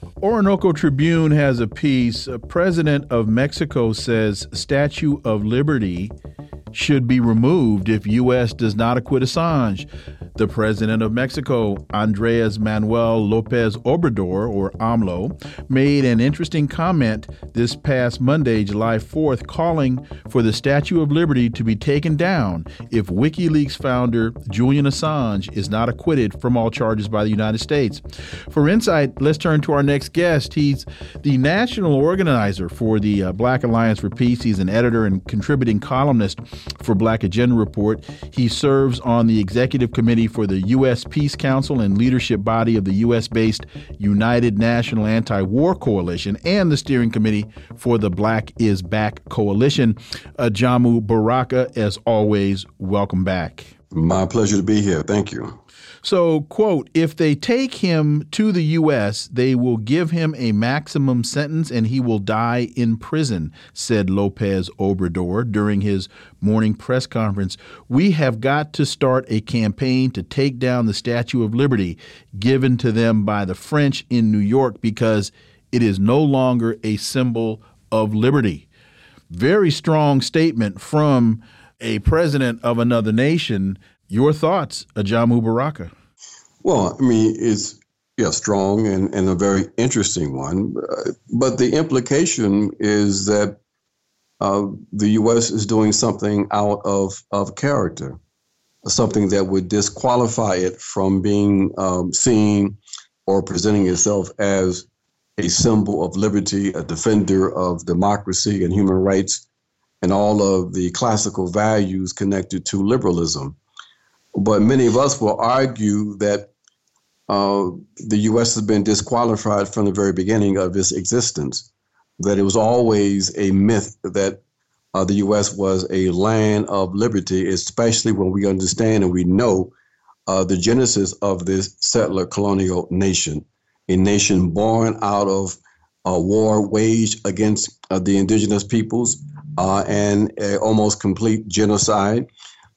A: Orinoco Tribune has a piece. President of Mexico says Statue of Liberty should be removed if U.S. does not acquit Assange. The president of Mexico, Andres Manuel Lopez Obrador, or AMLO, made an interesting comment this past Monday, July 4th, calling for the Statue of Liberty to be taken down if WikiLeaks founder Julian Assange is not acquitted from all charges by the United States. For insight, let's turn to our next guest. He's the national organizer for the uh, Black Alliance for Peace. He's an editor and contributing columnist for Black Agenda Report. He serves on the executive committee for the U.S. Peace Council and leadership body of the U.S. based United National Anti War Coalition and the steering committee for the Black is Back Coalition. Uh, Jamu Baraka, as always, welcome back.
F: My pleasure to be here. Thank you.
A: So, quote, if they take him to the U.S., they will give him a maximum sentence and he will die in prison, said Lopez Obrador during his morning press conference. We have got to start a campaign to take down the Statue of Liberty given to them by the French in New York because it is no longer a symbol of liberty. Very strong statement from a president of another nation your thoughts, Ajamu Baraka?
F: Well, I mean, it's yeah, strong and, and a very interesting one. But the implication is that uh, the U.S. is doing something out of, of character, something that would disqualify it from being um, seen or presenting itself as a symbol of liberty, a defender of democracy and human rights, and all of the classical values connected to liberalism. But many of us will argue that uh, the U.S. has been disqualified from the very beginning of its existence, that it was always a myth that uh, the U.S. was a land of liberty, especially when we understand and we know uh, the genesis of this settler colonial nation, a nation born out of a war waged against uh, the indigenous peoples uh, and almost complete genocide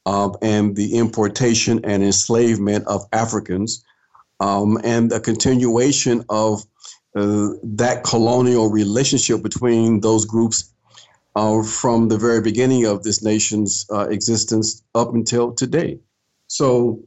F: and the importation and enslavement of Africans, um, and the continuation of uh, that colonial relationship between those groups uh, from the very beginning of this nation's uh, existence up until today. So,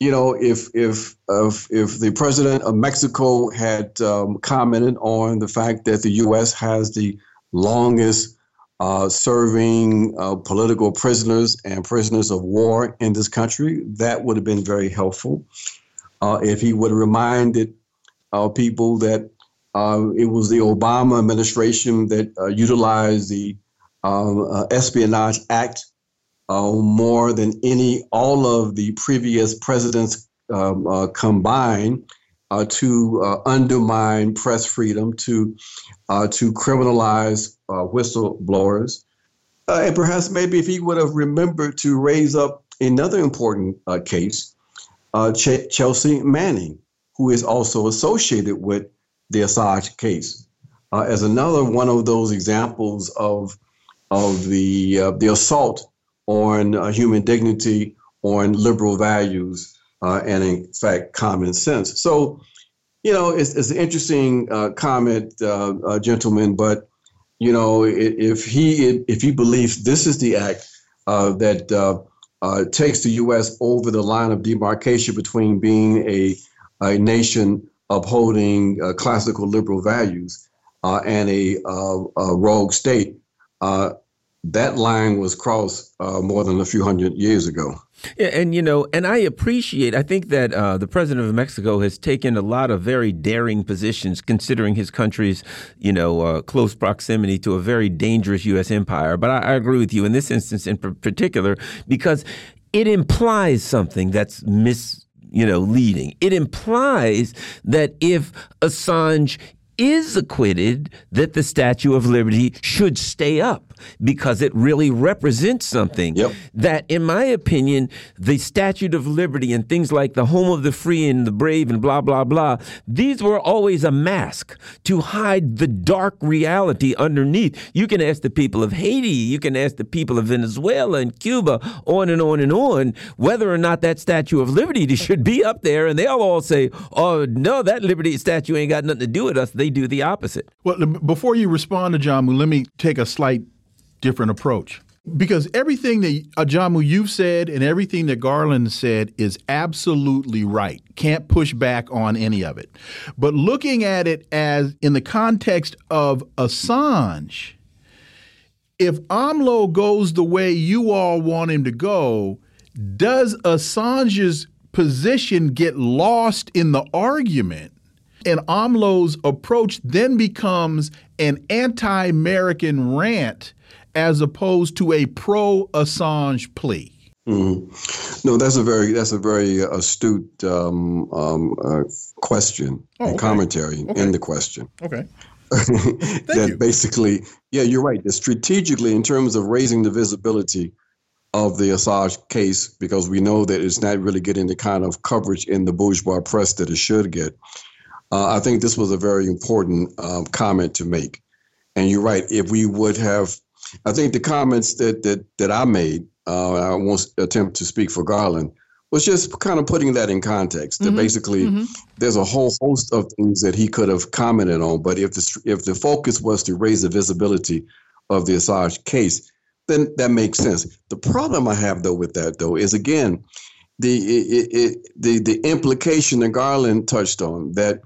F: you know, if if if, if the president of Mexico had um, commented on the fact that the U.S. has the longest uh, serving uh, political prisoners and prisoners of war in this country. That would have been very helpful. Uh, if he would have reminded uh, people that uh, it was the Obama administration that uh, utilized the um, Espionage Act more than any, all of the previous presidents um, combined uh, to uh, undermine press freedom, to uh, to criminalize uh, whistleblowers, uh, and perhaps maybe if he would have remembered to raise up another important case, Ch- Chelsea Manning, who is also associated with the Assange case, as another one of those examples of of the the assault on human dignity, on liberal values uh, and in fact common sense. So, you know, it's, it's an interesting uh, comment, uh, uh gentlemen. But you know, if he if he believes this is the act uh, that uh, takes the U.S. over the line of demarcation between being a a nation upholding classical liberal values and a, a, rogue state, that line was crossed more than a few hundred years ago.
C: Yeah, and you know, and I appreciate. I think that uh, the president of Mexico has taken a lot of very daring positions, considering his country's, you know, uh, close proximity to a very dangerous U.S. empire. But I, I agree with you in this instance, in particular, because it implies something that's mis you know, leading. It implies that if Assange is acquitted, that the Statue of Liberty should stay up. Because it really represents something
F: yep.
C: that, in my opinion, the Statue of Liberty and things like the home of the free and the brave and blah, blah, blah, these were always a mask to hide the dark reality underneath. You can ask the people of Haiti, you can ask the people of Venezuela and Cuba, on and on and on, whether or not that Statue of Liberty should be up there, and they'll all say, oh, no, that Liberty statue ain't got nothing to do with us. They do the opposite.
A: Well, before you respond to Jamu, let me take a slight different approach. Because everything that Ajamu you've said and everything that Garland said is absolutely right. Can't push back on any of it. But looking at it as in the context of Assange, if AMLO goes the way you all want him to go, does Assange's position get lost in the argument? And AMLO's approach then becomes an anti American rant as opposed to a pro Assange plea.
F: Mm-hmm. No, that's a very that's a very astute um, um, uh, question oh, and okay. commentary okay. in the question.
A: Okay.
F: that
A: you.
F: basically, yeah, you're right. That strategically, in terms of raising the visibility of the Assange case, because we know that it's not really getting the kind of coverage in the bourgeois press that it should get. Uh, I think this was a very important um, comment to make. And you're right. If we would have, I think the comments that that that I made, uh, I won't attempt to speak for Garland, was just kind of putting that in context. Mm-hmm. That basically, mm-hmm. there's a whole host of things that he could have commented on. But if the if the focus was to raise the visibility of the Assange case, then that makes sense. The problem I have though with that though is again, the it, it, the the implication that Garland touched on that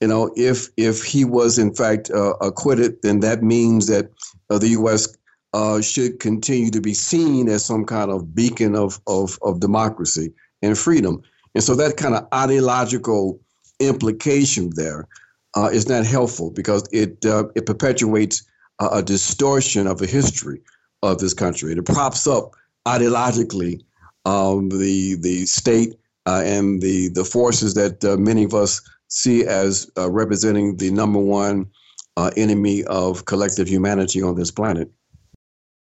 F: you know if if he was in fact uh, acquitted, then that means that uh, the U.S. Uh, should continue to be seen as some kind of beacon of of, of democracy and freedom, and so that kind of ideological implication there uh, is not helpful because it uh, it perpetuates a distortion of the history of this country. It props up ideologically um, the the state uh, and the the forces that uh, many of us see as uh, representing the number one enemy of collective humanity on this planet.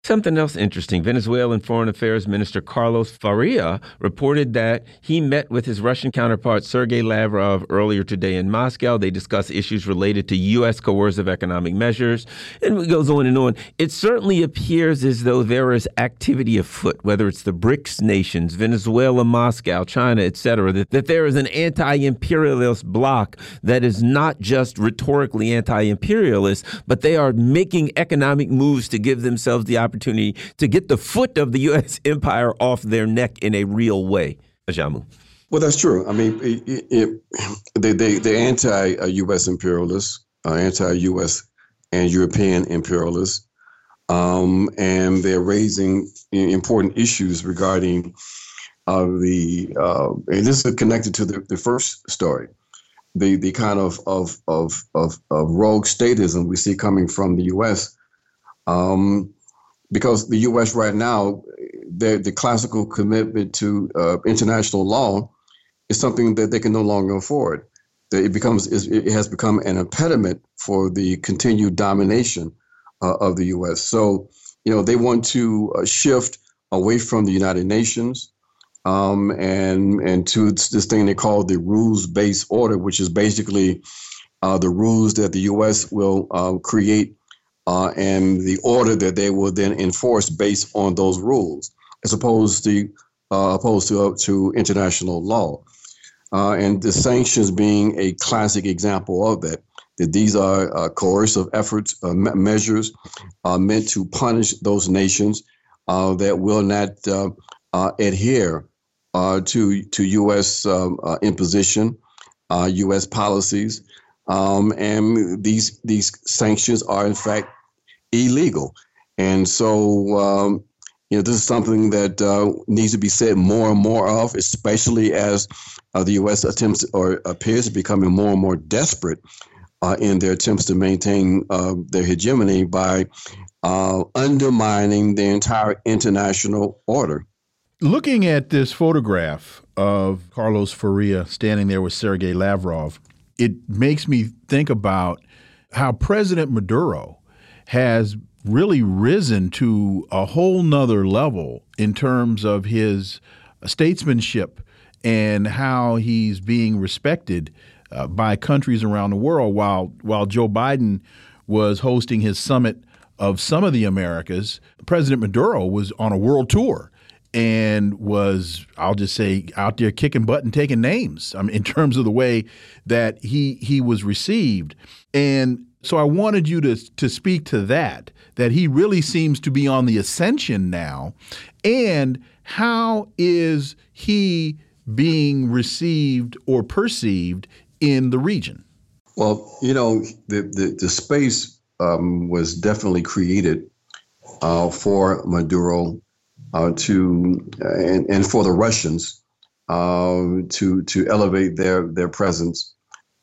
C: Something else interesting. Venezuelan Foreign Affairs Minister Carlos Faria reported that he met with his Russian counterpart Sergei Lavrov earlier today in Moscow. They discussed issues related to U.S. coercive economic measures, and it goes on and on. It certainly appears as though there is activity afoot, whether it's the BRICS nations, Venezuela, Moscow, China, etc., that, that there is an anti-imperialist bloc that is not just rhetorically anti-imperialist, but they are making economic moves to give themselves the opportunity opportunity to get the foot of the U.S. empire off their neck in a real way. Ajamu.
F: Well, that's true. I mean, it, it, they, they, they're anti-U.S. imperialists, uh, anti-U.S. and European imperialists, um, and they're raising important issues regarding uh, the, uh, and this is connected to the, the first story, the, the kind of, of, of, of, of rogue statism we see coming from the U.S. Um, because the U.S. right now, the, classical commitment to uh, international law is something that they can no longer afford. It becomes it has become an impediment for the continued domination uh, of the U.S. So, you know, they want to uh, shift away from the United Nations um, and and to this thing they call the rules-based order, which is basically uh, the rules that the U.S. will uh, create uh, and the order that they will then enforce based on those rules, as opposed to uh, opposed to uh, to international law. Uh, and the sanctions being a classic example of that. That these are uh, coercive efforts, uh, me- measures meant to punish those nations that will not adhere to to U.S. Um, imposition, U.S. policies, um, and these these sanctions are in fact illegal. And so, um, you know, this is something that uh, needs to be said more and more of, especially as uh, the U.S. attempts or appears to be becoming more and more desperate uh, in their attempts to maintain uh, their hegemony by uh, undermining the entire international order.
A: Looking at this photograph of Carlos Faria standing there with Sergei Lavrov, it makes me think about how President Maduro has really risen to a whole nother level in terms of his statesmanship and how he's being respected uh, by countries around the world. While while Joe Biden was hosting his summit of some of the Americas, President Maduro was on a world tour and was I'll just say out there kicking butt and taking names. I mean, in terms of the way that he he was received, and so I wanted you to to speak to that. That he really seems to be on the ascension now, and how is he being received or perceived in the region?
F: Well, you know, the the, the space um, was definitely created uh, for Maduro to and, and for the Russians uh, to to elevate their their presence,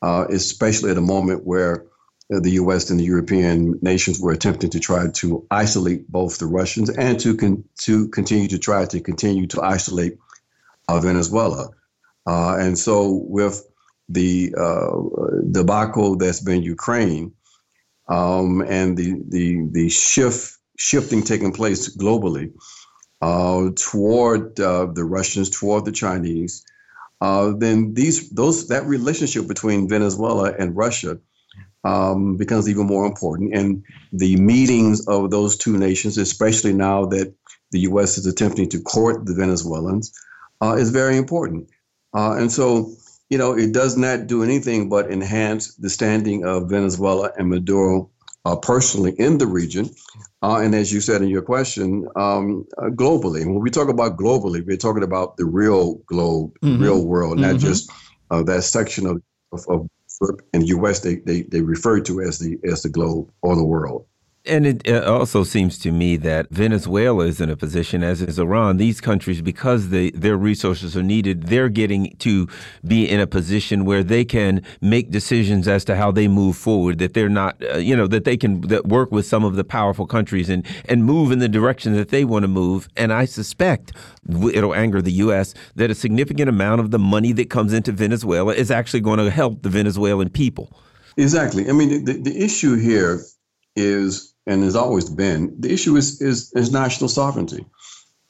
F: uh, especially at a moment where the U.S. and the European nations were attempting to try to isolate both the Russians and to con- to continue to try to continue to isolate uh, Venezuela. Uh, and so with the debacle that's been Ukraine um, and the the the shift shifting taking place globally uh, toward uh, the Russians, toward the Chinese, uh, then these those that relationship between Venezuela and Russia um, becomes even more important. And the meetings of those two nations, especially now that the U.S. is attempting to court the Venezuelans, uh, is very important. Uh, and so, you know, it does not do anything but enhance the standing of Venezuela and Maduro uh, personally in the region. Uh, and as you said in your question, um, uh, globally. When we talk about globally, we're talking about the real globe, mm-hmm. real world, not mm-hmm. just uh, that section of, of, of in the U.S. They, they they refer to as the as the globe or the world.
C: And it also seems to me that Venezuela is in a position, as is Iran. These countries, because they, their resources are needed, they're getting to be in a position where they can make decisions as to how they move forward. That they're not, uh, you know, that they can that work with some of the powerful countries and and move in the direction that they want to move. And I suspect it'll anger the U.S. that a significant amount of the money that comes into Venezuela is actually going to help the Venezuelan people.
F: Exactly. I mean, the, the issue here is and has always been, the issue is, is, is national sovereignty.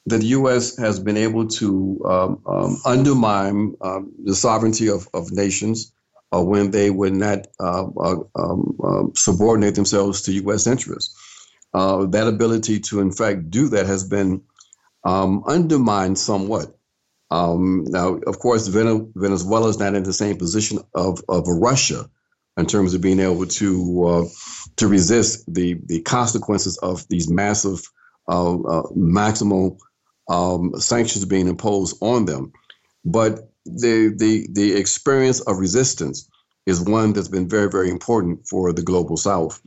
F: That the U.S. has been able to um, um, undermine um, the sovereignty of, of nations uh, when they would not uh, uh, um, um, subordinate themselves to U.S. interests. Uh, that ability to, in fact, do that has been um, undermined somewhat. now, of course, Venezuela is not in the same position of, of Russia in terms of being able to uh, to resist the the consequences of these massive uh, uh, maximal um, sanctions being imposed on them. But the the the experience of resistance is one that's been very very important for the global South.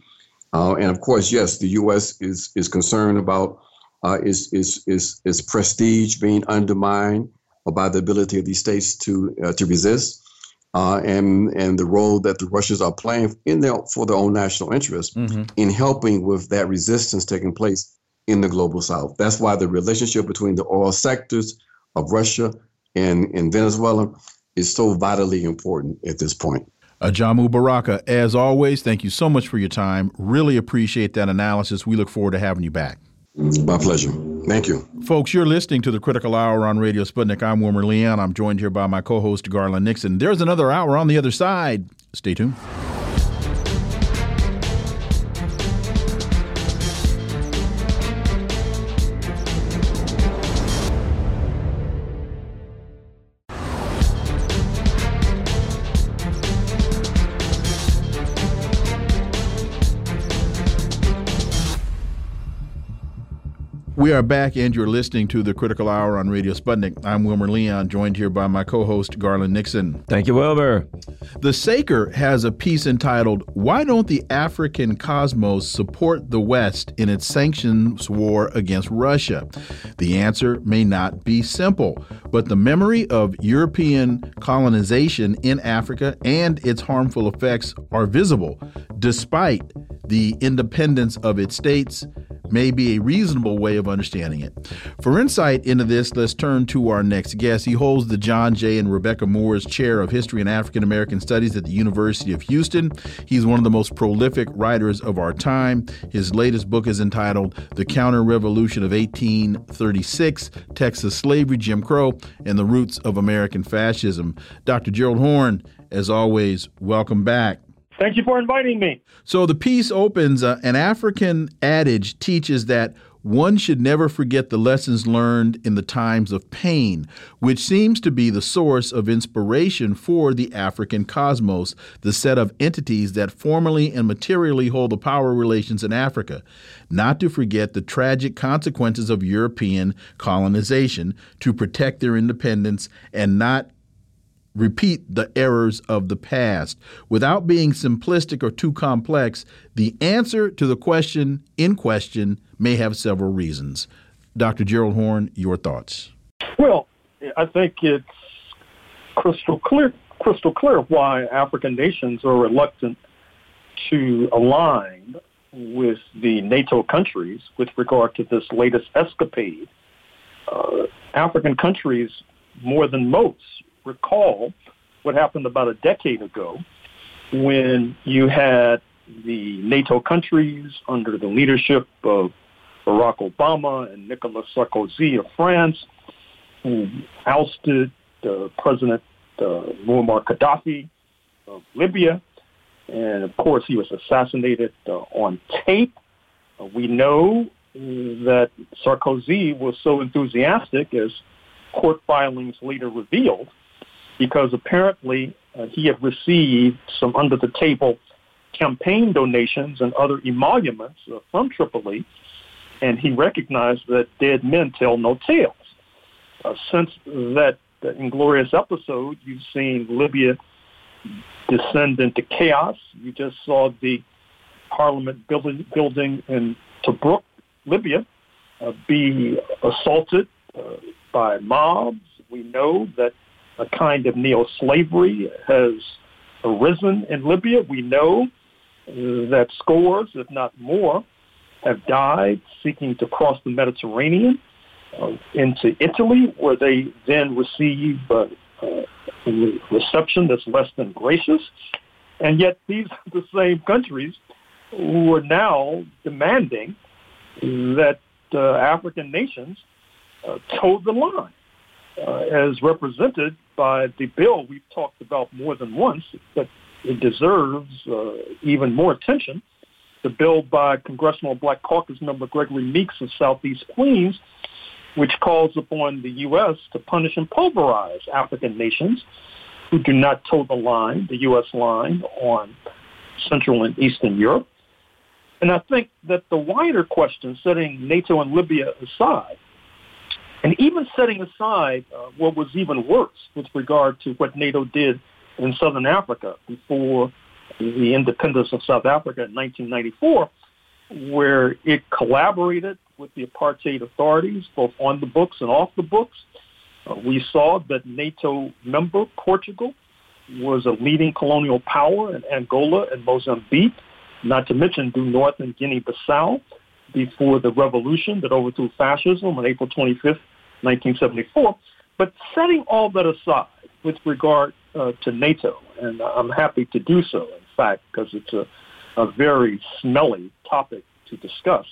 F: Uh, and of course, yes, the U.S. is is concerned about uh, is is is is prestige being undermined by the ability of these states to uh, to resist uh, and and the role that the Russians are playing in their for their own national interest mm-hmm. in helping with that resistance taking place in the global south. That's why the relationship between the oil sectors of Russia and, and Venezuela is so vitally important at this point.
A: Ajamu Baraka, as always, thank you so much for your time. Really appreciate that analysis. We look forward to having you back.
F: My pleasure. Thank you.
A: Folks, you're listening to the Critical Hour on Radio Sputnik. I'm Wilmer Leon. I'm joined here by my co host, Garland Nixon. There's another hour on the other side. Stay tuned. We are back, and you're listening to the Critical Hour on Radio Sputnik. I'm Wilmer Leon, joined here by my co host, Garland Nixon.
C: Thank you, Wilmer.
A: The Saker has a piece entitled, Why Don't the African Cosmos Support the West in its Sanctions War Against Russia? The answer may not be simple, but the memory of European colonization in Africa and its harmful effects are visible despite the independence of its states may be a reasonable way of understanding it. For insight into this, let's turn to our next guest. He holds the John J. and Rebecca Moores Chair of History and African American Studies at the University of Houston. He's one of the most prolific writers of our time. His latest book is entitled The Counter Revolution of 1836 Texas Slavery, Jim Crow, and the Roots of American Fascism. Dr. Gerald Horne, as always, welcome back.
G: Thank you for inviting me.
A: So the piece opens uh, an African adage teaches that one should never forget the lessons learned in the times of pain, which seems to be the source of inspiration for the African cosmos, the set of entities that formally and materially hold the power relations in Africa. Not to forget the tragic consequences of European colonization to protect their independence and not repeat the errors of the past. Without being simplistic or too complex, the answer to the question in question may have several reasons. Dr. Gerald Horne, your thoughts.
G: Well, I think it's crystal clear crystal clear why African nations are reluctant to align with the NATO countries with regard to this latest escapade. Uh, African countries, more than most, recall what happened about a decade ago when you had the NATO countries under the leadership of Barack Obama and Nicolas Sarkozy of France, who ousted uh, President uh, Muammar Gaddafi of Libya. And of course, he was assassinated uh, on tape. Uh, we know that Sarkozy was so enthusiastic, as court filings later revealed, because apparently uh, he had received some under the table campaign donations and other emoluments uh, from Tripoli, and he recognized that dead men tell no tales. Uh, since that inglorious episode, you've seen Libya descend into chaos. You just saw the parliament building, building in Tobruk, Libya, uh, be assaulted uh, by mobs. We know that a kind of neo-slavery has arisen in Libya. We know that scores, if not more, have died seeking to cross the Mediterranean uh, into Italy, where they then receive uh, uh, reception that's less than gracious. And yet these are the same countries who are now demanding that uh, African nations uh, toe the line, uh, as represented by the bill we've talked about more than once, but it deserves uh, even more attention. The bill by Congressional Black Caucus member Gregory Meeks of Southeast Queens, which calls upon the U.S. to punish and pulverize African nations who do not toe the line, the U.S. line, on Central and Eastern Europe. And I think that the wider question, setting NATO and Libya aside, and even setting aside uh, what was even worse with regard to what NATO did in Southern Africa before the independence of South Africa in 1994, where it collaborated with the apartheid authorities, both on the books and off the books. Uh, we saw that NATO member Portugal was a leading colonial power in Angola and Mozambique, not to mention due north in Guinea-Bissau before the revolution that overthrew fascism on April 25th, 1974. But setting all that aside with regard uh, to NATO, and I'm happy to do so, in fact, because it's a, a very smelly topic to discuss.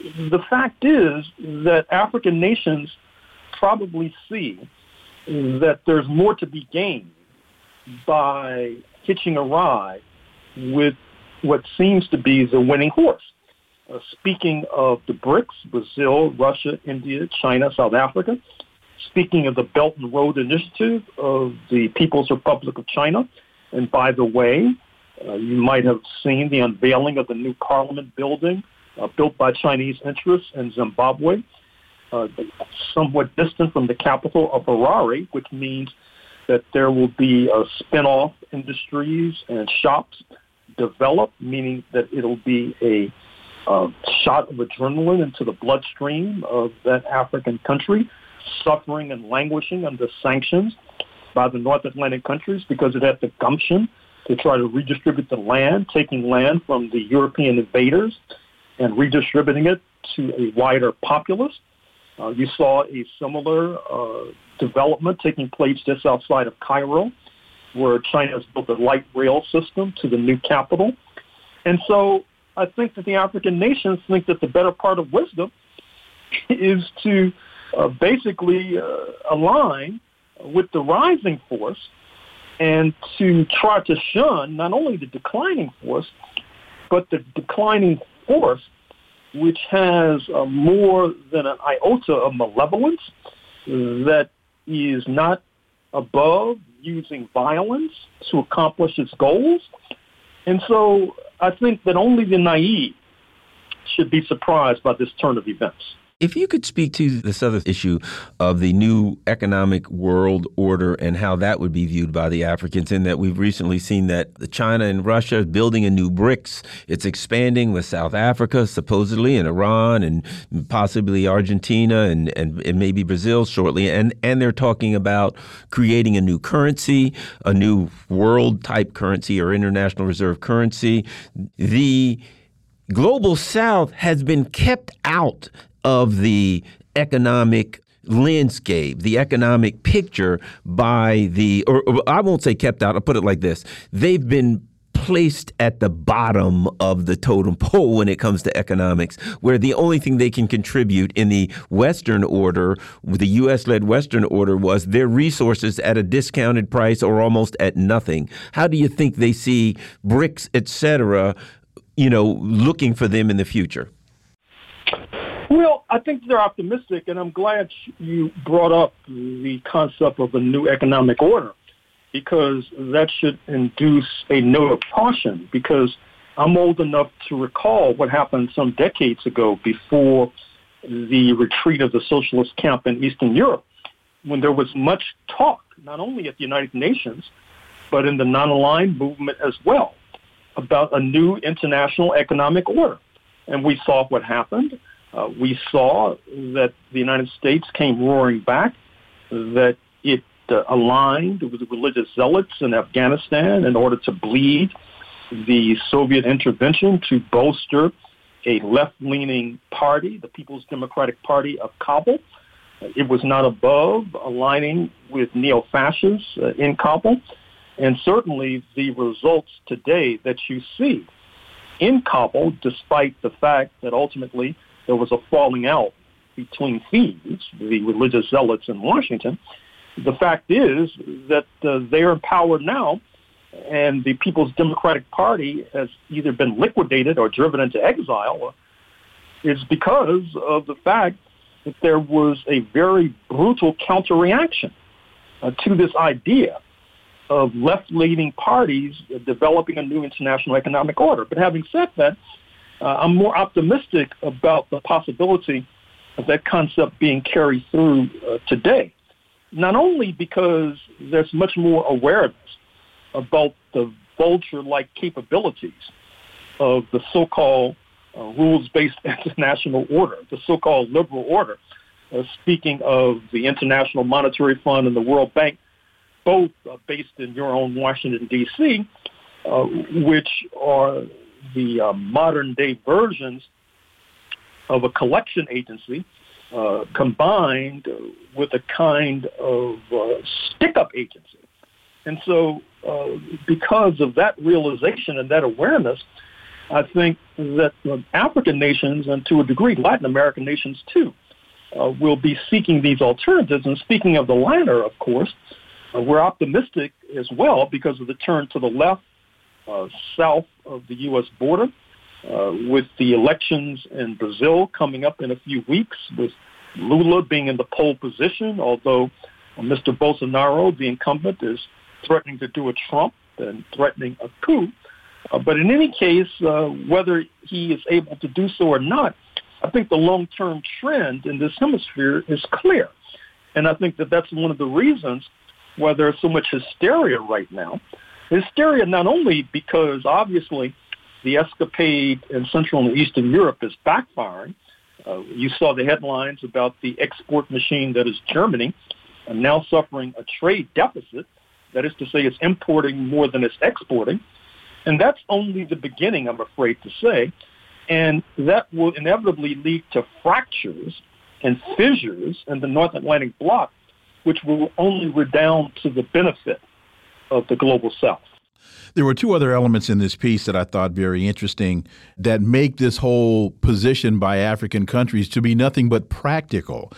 G: The fact is that African nations probably see that there's more to be gained by hitching a ride with what seems to be the winning horse. Uh, speaking of the BRICS, Brazil, Russia, India, China, South Africa. Speaking of the Belt and Road Initiative of the People's Republic of China. And by the way, uh, you might have seen the unveiling of the new parliament building uh, built by Chinese interests in Zimbabwe, uh, somewhat distant from the capital of Harare, which means that there will be a spin-off industries and shops developed, meaning that it'll be a shot of adrenaline into the bloodstream of that African country, suffering and languishing under sanctions by the North Atlantic countries because it had the gumption to try to redistribute the land, taking land from the European invaders and redistributing it to a wider populace. Uh, you saw a similar uh, development taking place just outside of Cairo, where China has built a light rail system to the new capital. And so I think that the African nations think that the better part of wisdom is to uh, basically uh, align with the rising force and to try to shun not only the declining force, but the declining force which has uh, more than an iota of malevolence that is not above using violence to accomplish its goals. And so I think that only the naive should be surprised by this turn of events.
C: If you could speak to this other issue of the new economic world order and how that would be viewed by the Africans, in that we've recently seen that China and Russia is building a new BRICS. It's expanding with South Africa, supposedly, and Iran, and possibly Argentina, and, and, and maybe Brazil shortly. And, and they're talking about creating a new currency, a new world type currency or international reserve currency. The global south has been kept out of the economic landscape, the economic picture by the, or, or, I won't say kept out, I'll put it like this. They've been placed at the bottom of the totem pole when it comes to economics, where the only thing they can contribute in the Western order, the U.S. led Western order, was their resources at a discounted price or almost at nothing. How do you think they see BRICS, et cetera, you know, looking for them in the future?
G: Well, I think they're optimistic, and I'm glad you brought up the concept of a new economic order because that should induce a note of caution because I'm old enough to recall what happened some decades ago before the retreat of the socialist camp in Eastern Europe when there was much talk, not only at the United Nations, but in the non-aligned movement as well, about a new international economic order. And we saw what happened. Uh, we saw that the United States came roaring back, that it uh, aligned with religious zealots in Afghanistan in order to bleed the Soviet intervention to bolster a left-leaning party, the People's Democratic Party of Kabul. It was not above aligning with neo-fascists uh, in Kabul. And certainly the results today that you see in Kabul, despite the fact that ultimately there was a falling out between thieves, the religious zealots in Washington. The fact is that uh, they're in power now, and the People's Democratic Party has either been liquidated or driven into exile. Is because of the fact that there was a very brutal counterreaction uh, to this idea of left-leaning parties developing a new international economic order. But having said that, uh, I'm more optimistic about the possibility of that concept being carried through uh, today. Not only because there's much more awareness about the vulture-like capabilities of the so-called uh, rules-based international order, the so-called liberal order, uh, speaking of the International Monetary Fund and the World Bank, both uh, based in your own Washington, D.C., uh, which are the uh, modern day versions of a collection agency uh, combined with a kind of uh, stick-up agency. And so uh, because of that realization and that awareness, I think that African nations and to a degree Latin American nations too uh, will be seeking these alternatives. And speaking of the latter, of course, uh, we're optimistic as well because of the turn to the left south of the U.S. border, uh, with the elections in Brazil coming up in a few weeks, with Lula being in the pole position, although Mr. Bolsonaro, the incumbent, is threatening to do a Trump and threatening a coup. Uh, but in any case, uh, whether he is able to do so or not, I think the long-term trend in this hemisphere is clear. And I think that that's one of the reasons why there's so much hysteria right now Hysteria not only because obviously the escapade in Central and Eastern Europe is backfiring. Uh, you saw the headlines about the export machine that is Germany, uh, now suffering a trade deficit. That is to say, it's importing more than it's exporting. And that's only the beginning, I'm afraid to say. And that will inevitably lead to fractures and fissures in the North Atlantic bloc, which will only redound to the benefit of the global south.
A: There were two other elements in this piece that I thought very interesting that make this whole position by African countries to be nothing but practical.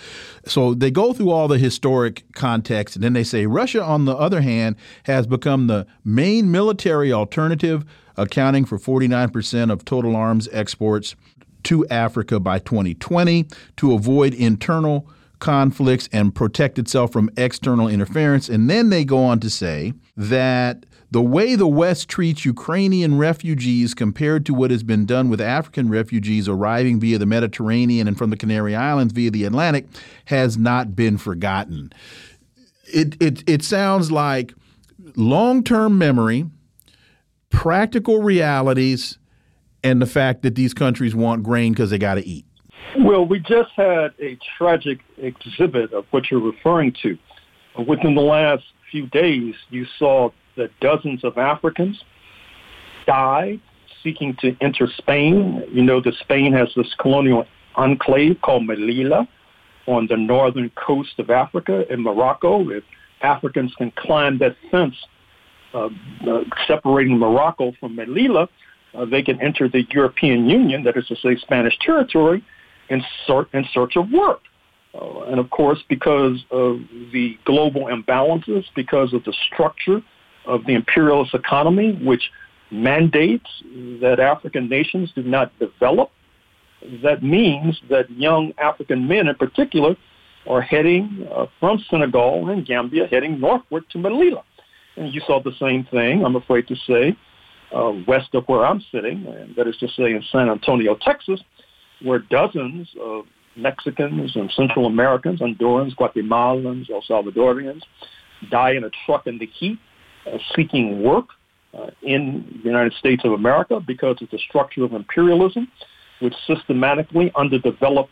A: So they go through all the historic context and then they say Russia, on the other hand, has become the main military alternative, accounting for 49% of total arms exports to Africa by 2020 to avoid internal conflicts and protect itself from external interference. And then they go on to say that the way the West treats Ukrainian refugees compared to what has been done with African refugees arriving via the Mediterranean and from the Canary Islands via the Atlantic has not been forgotten. It, it, it sounds like long term memory, practical realities, and the fact that these countries want grain because they got to eat.
G: Well, we just had a tragic exhibit of what you're referring to. Within the last few days, you saw the dozens of Africans died seeking to enter Spain. You know that Spain has this colonial enclave called Melilla on the northern coast of Africa in Morocco. If Africans can climb that fence uh, uh, separating Morocco from Melilla, uh, they can enter the European Union, that is to say Spanish territory, in, ser- in search of work. Uh, and of course, because of the global imbalances, because of the structure of the imperialist economy, which mandates that African nations do not develop, that means that young African men in particular are heading uh, from Senegal and Gambia, heading northward to Melilla. And you saw the same thing, I'm afraid to say, uh, west of where I'm sitting, and that is to say in San Antonio, Texas, where dozens of Mexicans and Central Americans, Hondurans, Guatemalans, El Salvadorians die in a truck in the heat uh, seeking work uh, in the United States of America because of the structure of imperialism, which systematically underdevelops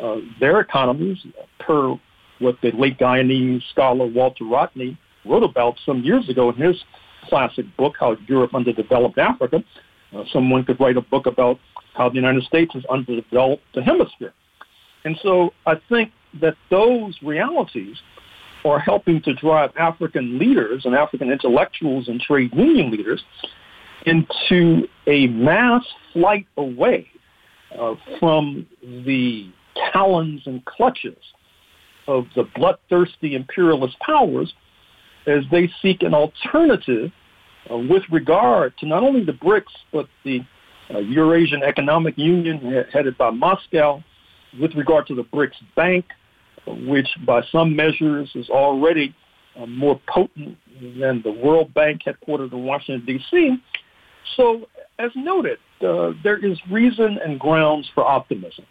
G: uh, their economies per what the late Guyanese scholar Walter Rodney wrote about some years ago in his classic book, How Europe Underdeveloped Africa. Uh, someone could write a book about how the United States has underdeveloped the hemisphere. And so I think that those realities are helping to drive African leaders and African intellectuals and trade union leaders into a mass flight away uh, from the talons and clutches of the bloodthirsty imperialist powers as they seek an alternative uh, with regard to not only the BRICS, but the uh, Eurasian Economic Union headed by Moscow, with regard to the BRICS Bank, which by some measures is already uh, more potent than the World Bank headquartered in Washington, D.C. So, as noted, uh, there is reason and grounds for optimism.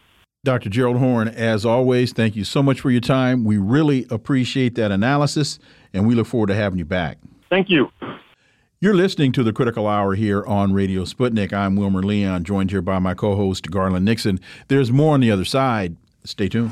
A: Dr. Gerald Horne, as always, thank you so much for your time. We really appreciate that analysis, and we look forward to having you back.
G: Thank you.
A: You're listening to the Critical Hour here on Radio Sputnik. I'm Wilmer Leon, joined here by my co host, Garland Nixon. There's more on the other side. Stay tuned.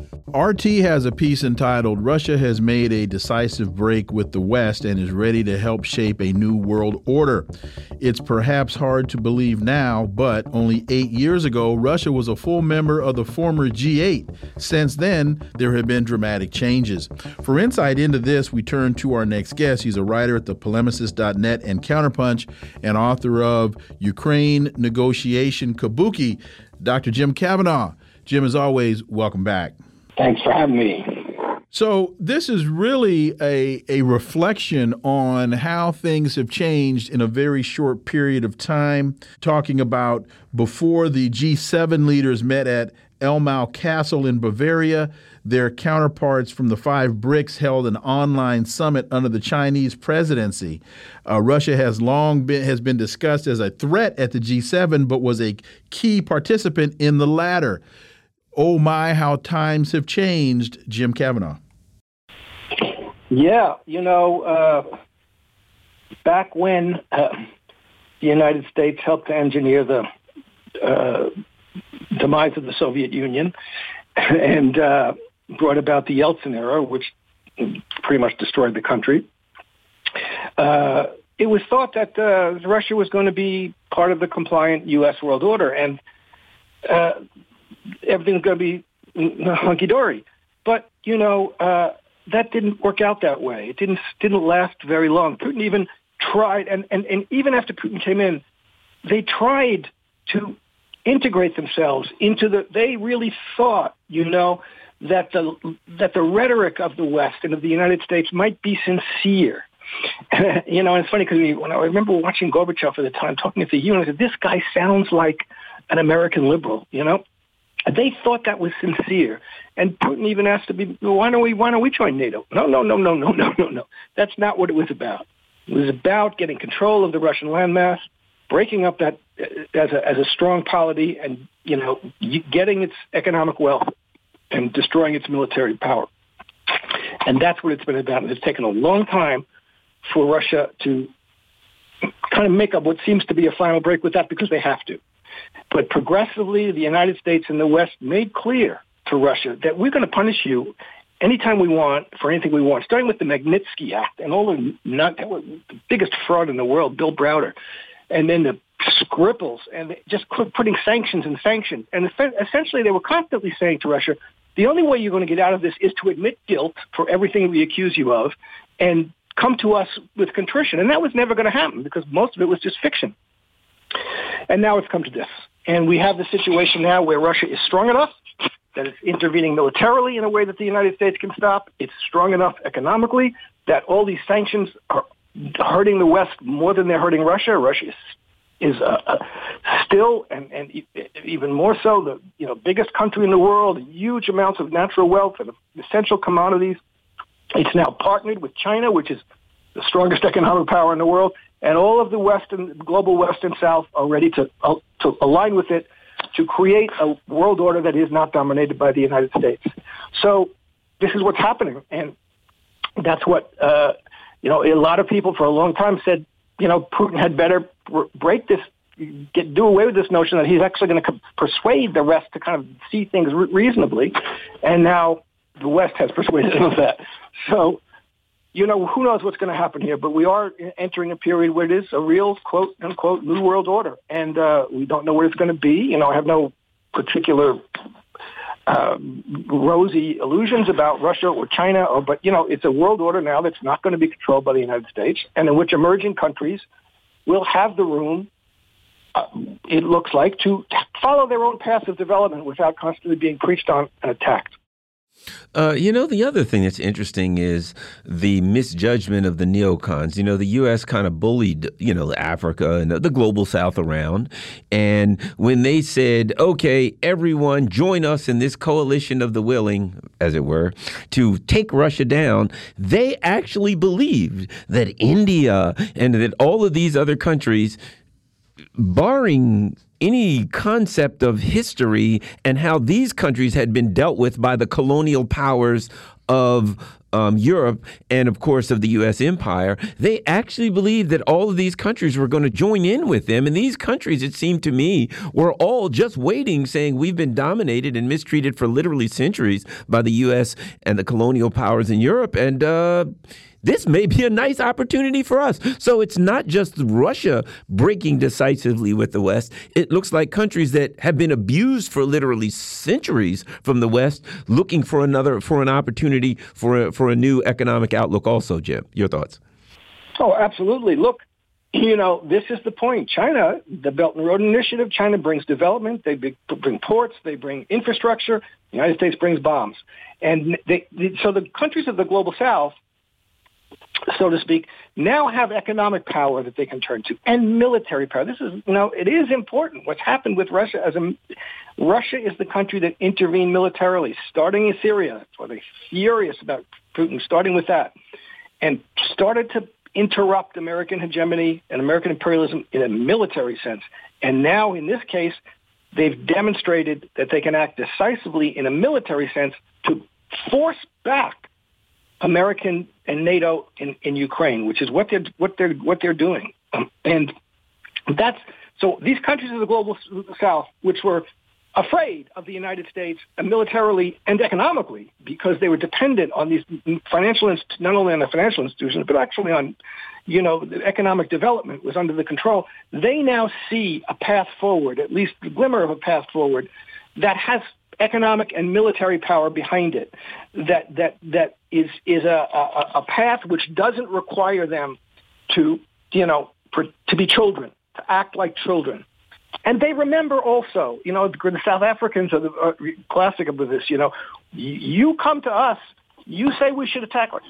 A: RT has a piece entitled Russia has made a decisive break with the West and is ready to help shape a new world order. It's perhaps hard to believe now, but only eight years ago, Russia was a full member of the former G8. Since then, there have been dramatic changes. For insight into this, we turn to our next guest. He's a writer at the polemicist.net and Counterpunch and author of Ukraine Negotiation Kabuki, Dr. Jim Kavanagh. Jim, as always, welcome back.
H: Thanks for having me.
A: So this is really a a reflection on how things have changed in a very short period of time. Talking about before the G7 leaders met at Elmau Castle in Bavaria, their counterparts from the five BRICS held an online summit under the Chinese presidency. Uh, Russia has long been has been discussed as a threat at the G7, but was a key participant in the latter. Oh my, how times have changed, Jim Kavanagh.
H: Yeah, you know, uh, back when uh, the United States helped to engineer the uh, demise of the Soviet Union and uh, brought about the Yeltsin era, which pretty much destroyed the country. Uh, it was thought that uh, Russia was going to be part of the compliant U.S. world order, and everything's going to be hunky dory. But you know uh, that didn't work out that way. It didn't didn't last very long. Putin even tried, and, and, and even after Putin came in, they tried to integrate themselves into the. They really thought, you know, that the that the rhetoric of the West and of the United States might be sincere. you know, and it's funny because when I remember watching Gorbachev at the time talking at the UN, I said, "This guy sounds like an American liberal," you know. They thought that was sincere, and Putin even asked to be, "Why don't we? Why don't we join NATO?" No, no, no, no, no, no, no, no. That's not what it was about. It was about getting control of the Russian landmass, breaking up that as a, as a strong polity, and you know, getting its economic wealth and destroying its military power. And that's what it's been about. And it's taken a long time for Russia to kind of make up what seems to be a final break with that because they have to. But progressively, the United States and the West made clear to Russia that we're going to punish you anytime we want for anything we want, starting with the Magnitsky Act and all the, not, the biggest fraud in the world, Bill Browder, and then the Skripals and just putting sanctions and sanctions. And essentially, they were constantly saying to Russia, the only way you're going to get out of this is to admit guilt for everything we accuse you of and come to us with contrition. And that was never going to happen because most of it was just fiction. And now it's come to this. And we have the situation now where Russia is strong enough that it's intervening militarily in a way that the United States can stop. It's strong enough economically that all these sanctions are hurting the West more than they're hurting Russia. Russia is, is uh, uh, still, and, and even more so, the you know biggest country in the world, huge amounts of natural wealth and essential commodities. It's now partnered with China, which is the strongest economic power in the world, and all of the Western, global West and South are ready to uh, to align with it to create a world order that is not dominated by the United States. So this is what's happening, and that's what uh, you know. A lot of people for a long time said, you know, Putin had better break this, get do away with this notion that he's actually going to persuade the rest to kind of see things re- reasonably, and now the West has persuaded him of that. So you know, who knows what's going to happen here, but we are entering a period where it is a real quote unquote new world order. And uh, we don't know where it's going to be. You know, I have no particular uh, rosy illusions about Russia or China, or, but, you know, it's a world order now that's not going to be controlled by the United States and in which emerging countries will have the room, uh, it looks like, to follow their own path of development without constantly being preached on and attacked.
C: Uh, you know, the other thing that's interesting is the misjudgment of the neocons. You know, the U.S. kind of bullied, you know, Africa and the global South around. And when they said, okay, everyone join us in this coalition of the willing, as it were, to take Russia down, they actually believed that India and that all of these other countries, barring any concept of history and how these countries had been dealt with by the colonial powers of um, Europe and, of course, of the U.S. empire, they actually believed that all of these countries were going to join in with them. And these countries, it seemed to me, were all just waiting, saying, We've been dominated and mistreated for literally centuries by the U.S. and the colonial powers in Europe. And, uh, this may be a nice opportunity for us. So it's not just Russia breaking decisively with the West. It looks like countries that have been abused for literally centuries from the West looking for another for an opportunity for a, for a new economic outlook also, Jim. Your thoughts?
H: Oh, absolutely. Look, you know, this is the point. China, the Belt and Road Initiative, China brings development. They bring ports. They bring infrastructure. The United States brings bombs. And they, so the countries of the global South so to speak, now have economic power that they can turn to and military power. This is, you know, it is important. What's happened with Russia as a, Russia is the country that intervened militarily, starting in Syria. That's why they're furious about Putin, starting with that, and started to interrupt American hegemony and American imperialism in a military sense. And now, in this case, they've demonstrated that they can act decisively in a military sense to force back American and NATO in, in Ukraine, which is what they're what they're what they're doing, um, and that's so. These countries of the global South, which were afraid of the United States militarily and economically because they were dependent on these financial not only on the financial institutions but actually on you know the economic development was under the control they now see a path forward at least the glimmer of a path forward that has economic and military power behind it that that that is is a, a, a path which doesn't require them to you know for, to be children to act like children and they remember also you know the South Africans are the uh, classic of this you know you come to us you say we should attack us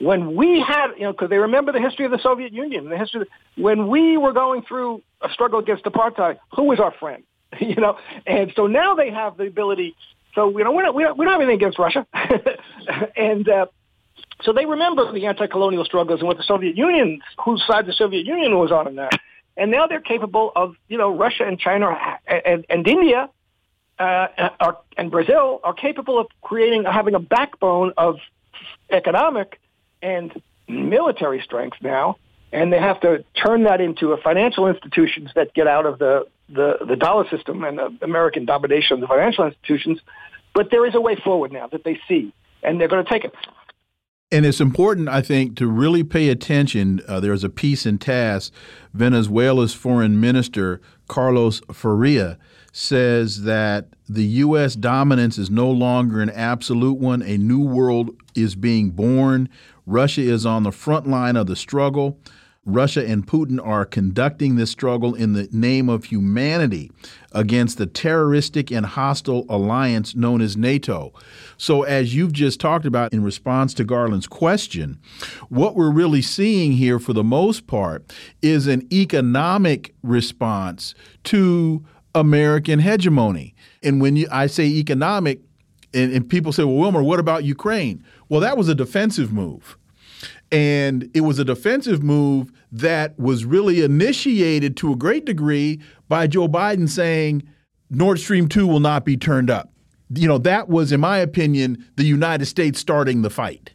H: when we had, you know, because they remember the history of the Soviet Union, the history, of, when we were going through a struggle against apartheid, who was our friend? you know, and so now they have the ability. So you know, we're not we don't, we don't have anything against Russia, and uh, so they remember the anti-colonial struggles and what the Soviet Union, whose side the Soviet Union was on in that, and now they're capable of you know Russia and China and, and India. Uh, are, and Brazil are capable of creating, having a backbone of economic and military strength now, and they have to turn that into a financial institutions that get out of the the, the dollar system and American domination of the financial institutions. But there is a way forward now that they see, and they're going to take it.
A: And it's important, I think, to really pay attention. Uh, there's a piece in TASS. Venezuela's foreign minister, Carlos Faria, says that the U.S. dominance is no longer an absolute one. A new world is being born. Russia is on the front line of the struggle. Russia and Putin are conducting this struggle in the name of humanity against the terroristic and hostile alliance known as NATO. So, as you've just talked about in response to Garland's question, what we're really seeing here, for the most part, is an economic response to American hegemony. And when you, I say economic, and, and people say, well, Wilmer, what about Ukraine? Well, that was a defensive move. And it was a defensive move that was really initiated to a great degree by Joe Biden saying Nord Stream 2 will not be turned up. You know, that was, in my opinion, the United States starting the fight.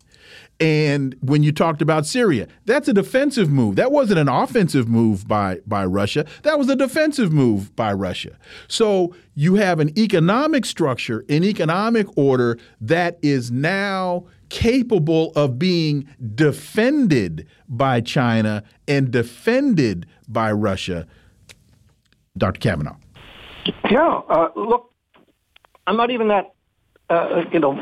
A: And when you talked about Syria, that's a defensive move. That wasn't an offensive move by, by Russia. That was a defensive move by Russia. So you have an economic structure, an economic order that is now capable of being defended by China and defended by Russia. Dr. Kavanagh.
H: Yeah, uh, look, I'm not even that, uh, you know,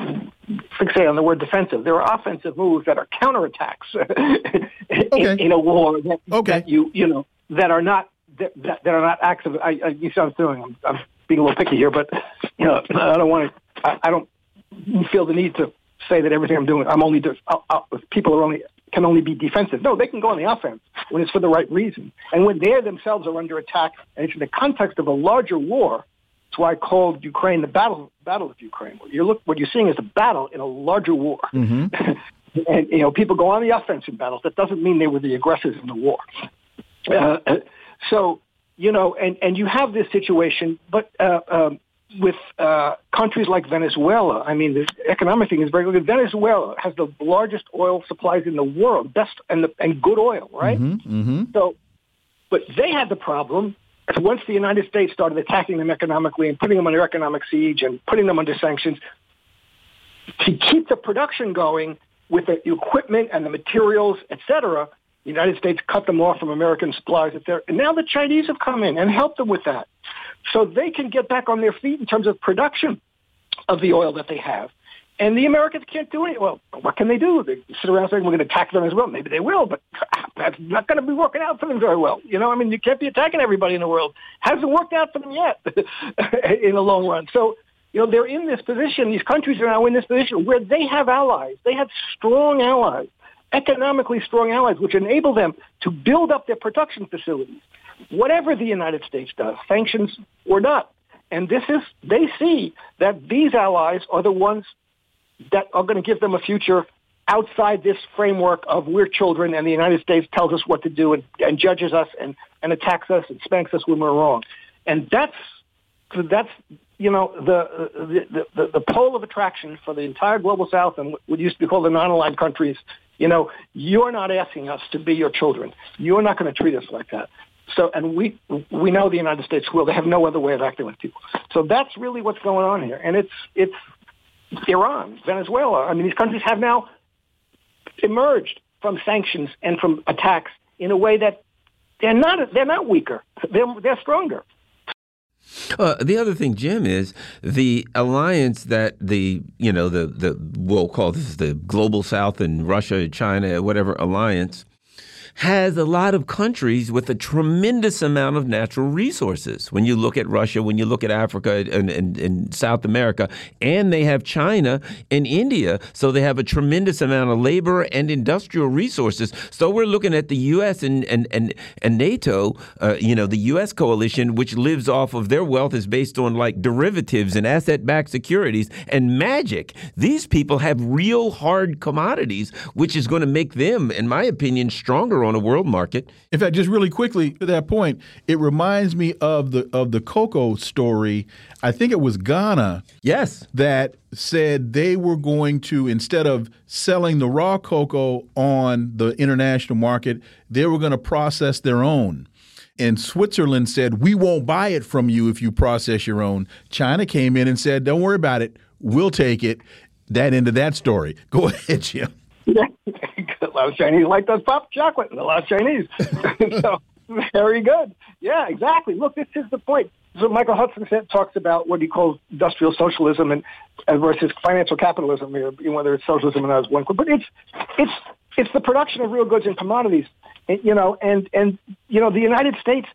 H: fixate on the word defensive. There are offensive moves that are counterattacks okay. in, in, a war that, okay. that, you, you know, that are not that, that, that are not acts of. I, I, you see what I'm doing. I'm, I'm being a little picky here, but you know, I don't want to. I, I don't feel the need to say that everything I'm doing, I'm only def- I'll, I'll, people are only can only be defensive. No, they can go on the offense when it's for the right reason, and when they themselves are under attack, and it's in the context of a larger war. That's why I called Ukraine the battle battle of Ukraine. What you look, what you're seeing is a battle in a larger war. Mm-hmm. and you know, people go on the offense in battles. That doesn't mean they were the aggressors in the war. Uh, so you know, and and you have this situation, but uh, um, with uh, countries like Venezuela, I mean, the economic thing is very good. Venezuela has the largest oil supplies in the world, best and the, and good oil, right? Mm-hmm, mm-hmm. So, but they had the problem once the United States started attacking them economically and putting them under economic siege and putting them under sanctions to keep the production going with the equipment and the materials, et cetera. The United States cut them off from American supplies. And now the Chinese have come in and helped them with that so they can get back on their feet in terms of production of the oil that they have. And the Americans can't do it. Well, what can they do? They sit around saying we're going to attack them as well. Maybe they will, but that's not going to be working out for them very well. You know, I mean, you can't be attacking everybody in the world. Hasn't worked out for them yet in the long run. So, you know, they're in this position. These countries are now in this position where they have allies. They have strong allies economically strong allies, which enable them to build up their production facilities, whatever the United States does, sanctions or not. And this is, they see that these allies are the ones that are going to give them a future outside this framework of we're children and the United States tells us what to do and, and judges us and, and attacks us and spanks us when we're wrong. And that's, that's, you know, the, the, the, the pole of attraction for the entire global south and what used to be called the non-aligned countries. You know, you're not asking us to be your children. You're not going to treat us like that. So, and we we know the United States will. They have no other way of acting with people. So that's really what's going on here, and it's it's Iran, Venezuela. I mean, these countries have now emerged from sanctions and from attacks in a way that they're not they're not weaker. They're they're stronger.
C: Uh, the other thing, Jim, is the alliance that the you know the the we'll call this the global South and Russia, China, whatever alliance has a lot of countries with a tremendous amount of natural resources. When you look at Russia, when you look at Africa and, and, and, South America, and they have China and India, so they have a tremendous amount of labor and industrial resources. So we're looking at the U.S. and and and, and NATO, uh, you know, the U.S. coalition, which lives off of their wealth is based on like derivatives and asset-backed securities and magic. These people have real hard commodities, which is going to make them, in my opinion, stronger on a world market.
A: In fact, just really quickly to that point, it reminds me of the of the cocoa story. I think it was Ghana.
C: Yes.
A: That said they were going to instead of selling the raw cocoa on the international market, they were going to process their own. And Switzerland said, "We won't buy it from you if you process your own." China came in and said, "Don't worry about it. We'll take it." That end of that story. Go ahead, Jim.
H: Yeah, a lot of Chinese like those pop chocolate, lot of Chinese. so very good. Yeah, exactly. Look, this is the point. So Michael Hudson talks about what he calls industrial socialism and, and versus financial capitalism, whether it's socialism and as one. But it's it's it's the production of real goods and commodities, you know, and and you know the United States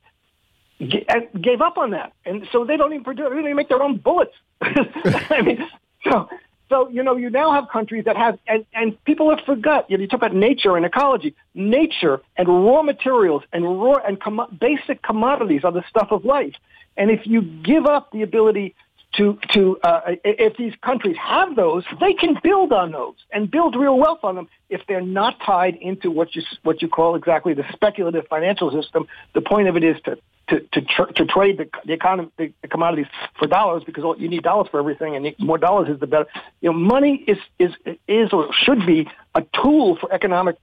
H: gave up on that, and so they don't even produce, they don't even make their own bullets. I mean, so so, you know, you now have countries that have, and, and people have forgot, you know, you talk about nature and ecology. Nature and raw materials and raw and com- basic commodities are the stuff of life. And if you give up the ability to, to uh, if these countries have those, they can build on those and build real wealth on them if they're not tied into what you, what you call exactly the speculative financial system. The point of it is to to to, tr- to trade the, the economy, the, the commodities for dollars because you need dollars for everything, and more dollars is the better. You know, money is is is or should be a tool for economic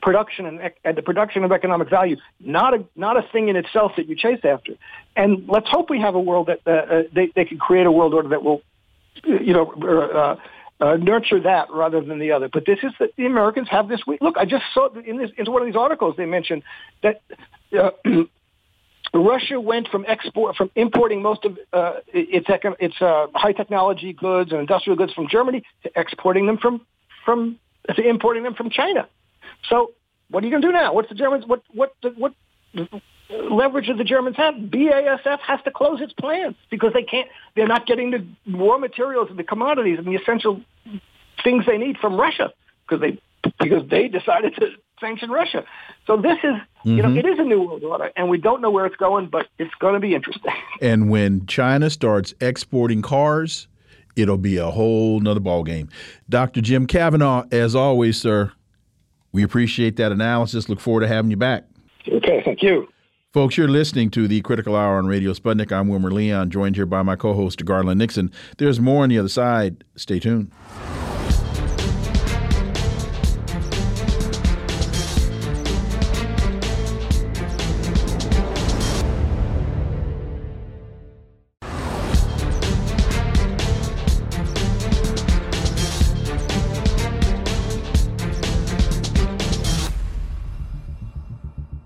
H: production and, and the production of economic value, not a not a thing in itself that you chase after. And let's hope we have a world that uh, uh they they can create a world order that will, you know. Uh, uh, nurture that rather than the other. But this is that the Americans have this week. Look, I just saw in this in one of these articles they mentioned that uh, Russia went from export from importing most of uh, its its uh, high technology goods and industrial goods from Germany to exporting them from from to importing them from China. So what are you going to do now? What's the Germans? What what what leverage do the Germans have? BASF has to close its plants because they can't. They're not getting the raw materials and the commodities and the essential things they need from Russia because they because they decided to sanction Russia. So this is, mm-hmm. you know, mm-hmm. it is a new world order, and we don't know where it's going, but it's going to be interesting.
A: And when China starts exporting cars, it'll be a whole nother ballgame. Dr. Jim Kavanagh, as always, sir, we appreciate that analysis. Look forward to having you back.
H: Okay, thank you.
A: Folks, you're listening to the Critical Hour on Radio Sputnik. I'm Wilmer Leon, joined here by my co host, Garland Nixon. There's more on the other side. Stay tuned.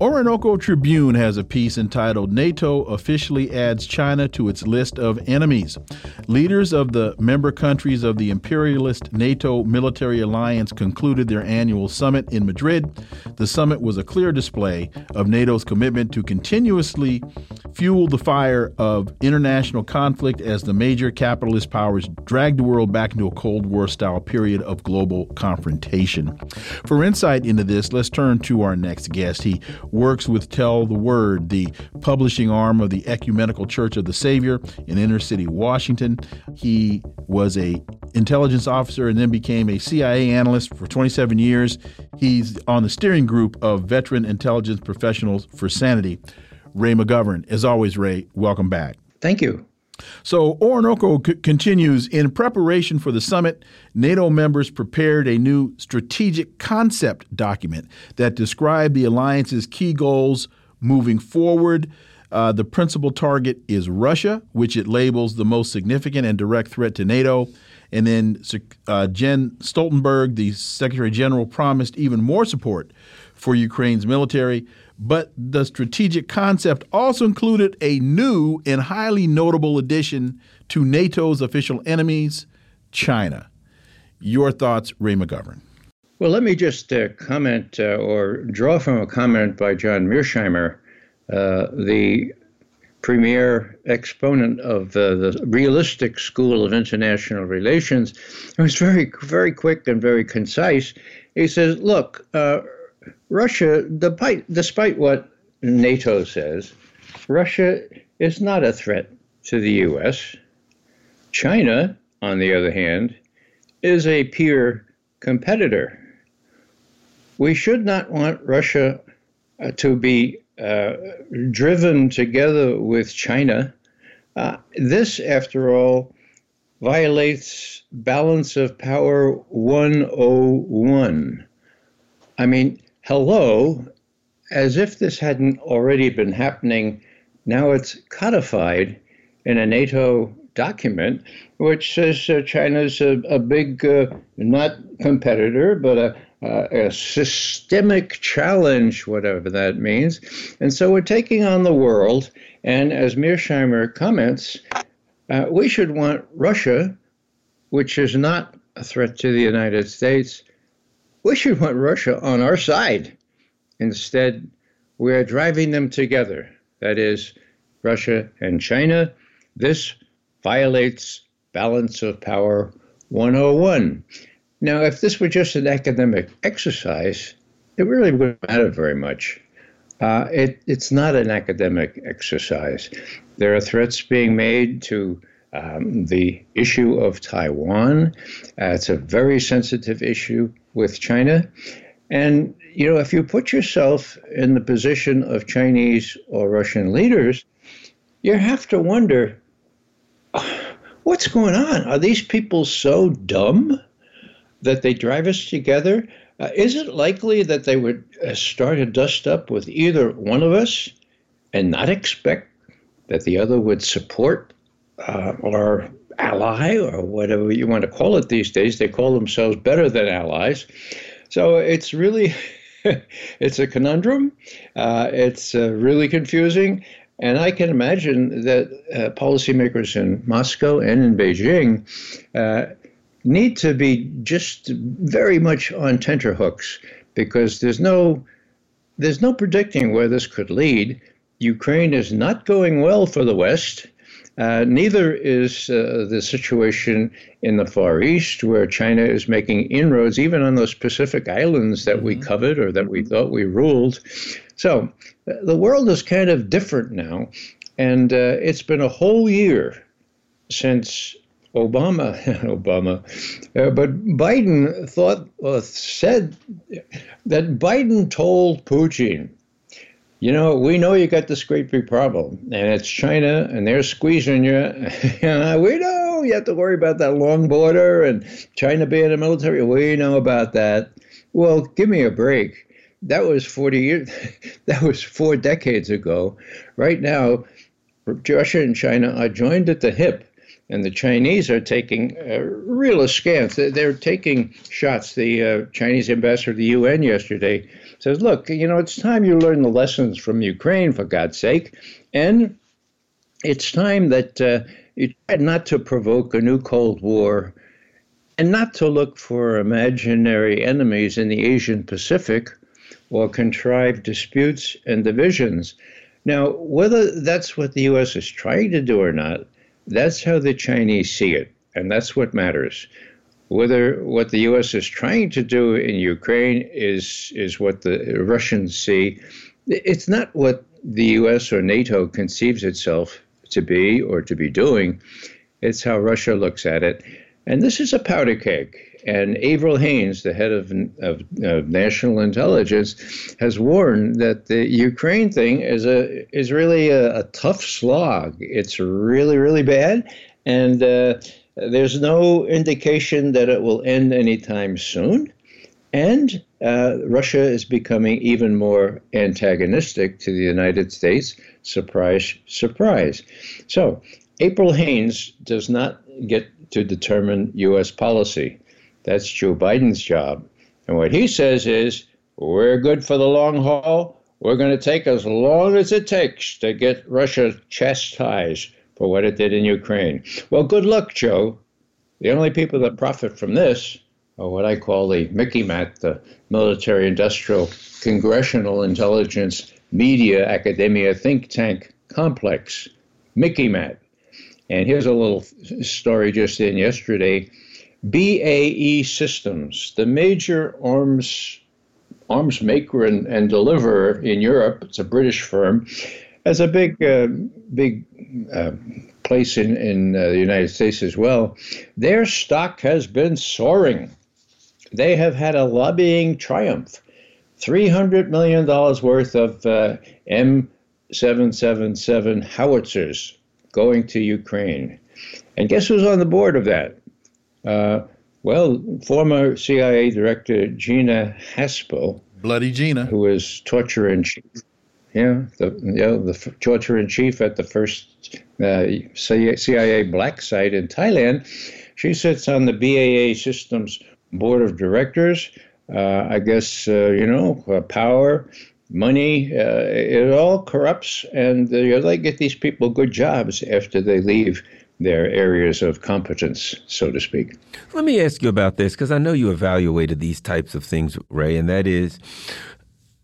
A: Orinoco Tribune has a piece entitled NATO officially adds China to its list of enemies. Leaders of the member countries of the imperialist NATO military alliance concluded their annual summit in Madrid. The summit was a clear display of NATO's commitment to continuously fuel the fire of international conflict as the major capitalist powers drag the world back into a Cold War style period of global confrontation. For insight into this, let's turn to our next guest. He works with Tell the Word, the publishing arm of the Ecumenical Church of the Savior in inner city Washington. He was a intelligence officer and then became a CIA analyst for 27 years. He's on the steering group of veteran intelligence professionals for Sanity. Ray McGovern. As always, Ray, welcome back.
I: Thank you.
A: So Orinoco continues in preparation for the summit. NATO members prepared a new strategic concept document that described the alliance's key goals moving forward. Uh, the principal target is Russia, which it labels the most significant and direct threat to NATO. And then uh, Jen Stoltenberg, the Secretary General, promised even more support for Ukraine's military. But the strategic concept also included a new and highly notable addition to NATO's official enemies, China. Your thoughts, Ray McGovern?
I: Well, let me just uh, comment uh, or draw from a comment by John Mearsheimer, uh, the premier exponent of uh, the realistic school of international relations. It was very, very quick and very concise. He says, look, uh, Russia, despite, despite what NATO says, Russia is not a threat to the U.S. China, on the other hand, is a peer competitor. We should not want Russia uh, to be uh, driven together with China. Uh, this, after all, violates balance of power 101. I mean, hello, as if this hadn't already been happening, now it's codified in a NATO document which says uh, China's a, a big, uh, not competitor, but a, a, a, systemic challenge, whatever that means. And so we're taking on the world. And as Mearsheimer comments, uh, we should want Russia, which is not a threat to the United States, we should want Russia on our side. Instead, we are driving them together. That is, Russia and China. This violates balance of power 101. Now, if this were just an academic exercise, it really wouldn't matter very much. Uh, it, it's not an academic exercise. There are threats being made to um, the issue of Taiwan. Uh, it's a very sensitive issue with China. And, you know, if you put yourself in the position of Chinese or Russian leaders, you have to wonder what's going on? Are these people so dumb that they drive us together? Uh, is it likely that they would uh, start a dust up with either one of us and not expect that the other would support uh, our ally or whatever you want to call it these days. They call themselves better than allies. So it's really it's a conundrum. Uh, it's uh, really confusing. And I can imagine that uh, policymakers in Moscow and in Beijing uh, need to be just very much on tenterhooks because there's no there's no predicting where this could lead. Ukraine is not going well for the West. Uh, neither is uh, the situation in the Far East, where China is making inroads, even on those Pacific islands that we mm-hmm. covered or that we thought we ruled. So uh, the world is kind of different now, and uh, it's been a whole year since Obama, Obama, uh, but Biden thought, or said that Biden told Putin you know, we know you got this great big problem, and it's China, and they're squeezing you. we know you have to worry about that long border and China being a military. We know about that. Well, give me a break. That was 40 years, that was four decades ago. Right now, Russia and China are joined at the hip and the Chinese are taking uh, real askance. They're taking shots. The uh, Chinese ambassador to the UN yesterday says, "Look, you know, it's time you learn the lessons from Ukraine, for God's sake, and it's time that uh, you try not to provoke a new Cold War." And not to look for imaginary enemies in the Asian Pacific or contrive disputes and divisions. Now, whether that's what the U.S. is trying to do or not, that's how the Chinese see it, and that's what matters. Whether what the U.S. is trying to do in Ukraine is is what the Russians see, it's not what the U.S. or NATO conceives itself to be or to be doing. It's how Russia looks at it, and this is a powder keg. And Avril Haines, the head of, of, of, national intelligence, has warned that the Ukraine thing is a is really a, a tough slog. It's really really bad, and uh, there's no indication that it will end anytime soon. And uh, Russia is becoming even more antagonistic to the United States. Surprise, surprise. So April Haines does not get to determine U.S. policy. That's Joe Biden's job. And what he says is, we're good for the long haul. We're going to take as long as it takes to get Russia chastised for what it did in Ukraine. Well, good luck, Joe. The only people that profit from this are what I call the MICIMATT, the military industrial congressional intelligence media academia think tank complex. MICIMATT. And here's a little story just in yesterday. BAE Systems, the major arms arms maker and, and deliverer in Europe, it's a British firm, has a big uh, big uh, place in in uh, the United States as well. Their stock has been soaring. They have had a lobbying triumph. $300 million worth of uh, M777 howitzers going to Ukraine. And guess who's on the board of that? Uh, well, former CIA Director Gina Haspel.
A: Bloody Gina.
I: Who was torture in chief. Yeah, the, yeah, the torture in chief at the first uh, CIA black site in Thailand. She sits on the BAE Systems board of directors. Uh, I guess, uh, you know, uh, power, money, uh, it all corrupts, and they get these people good jobs after they leave their areas of competence, so to speak.
C: Let me ask you about this because I know you evaluated these types of things, Ray, and that is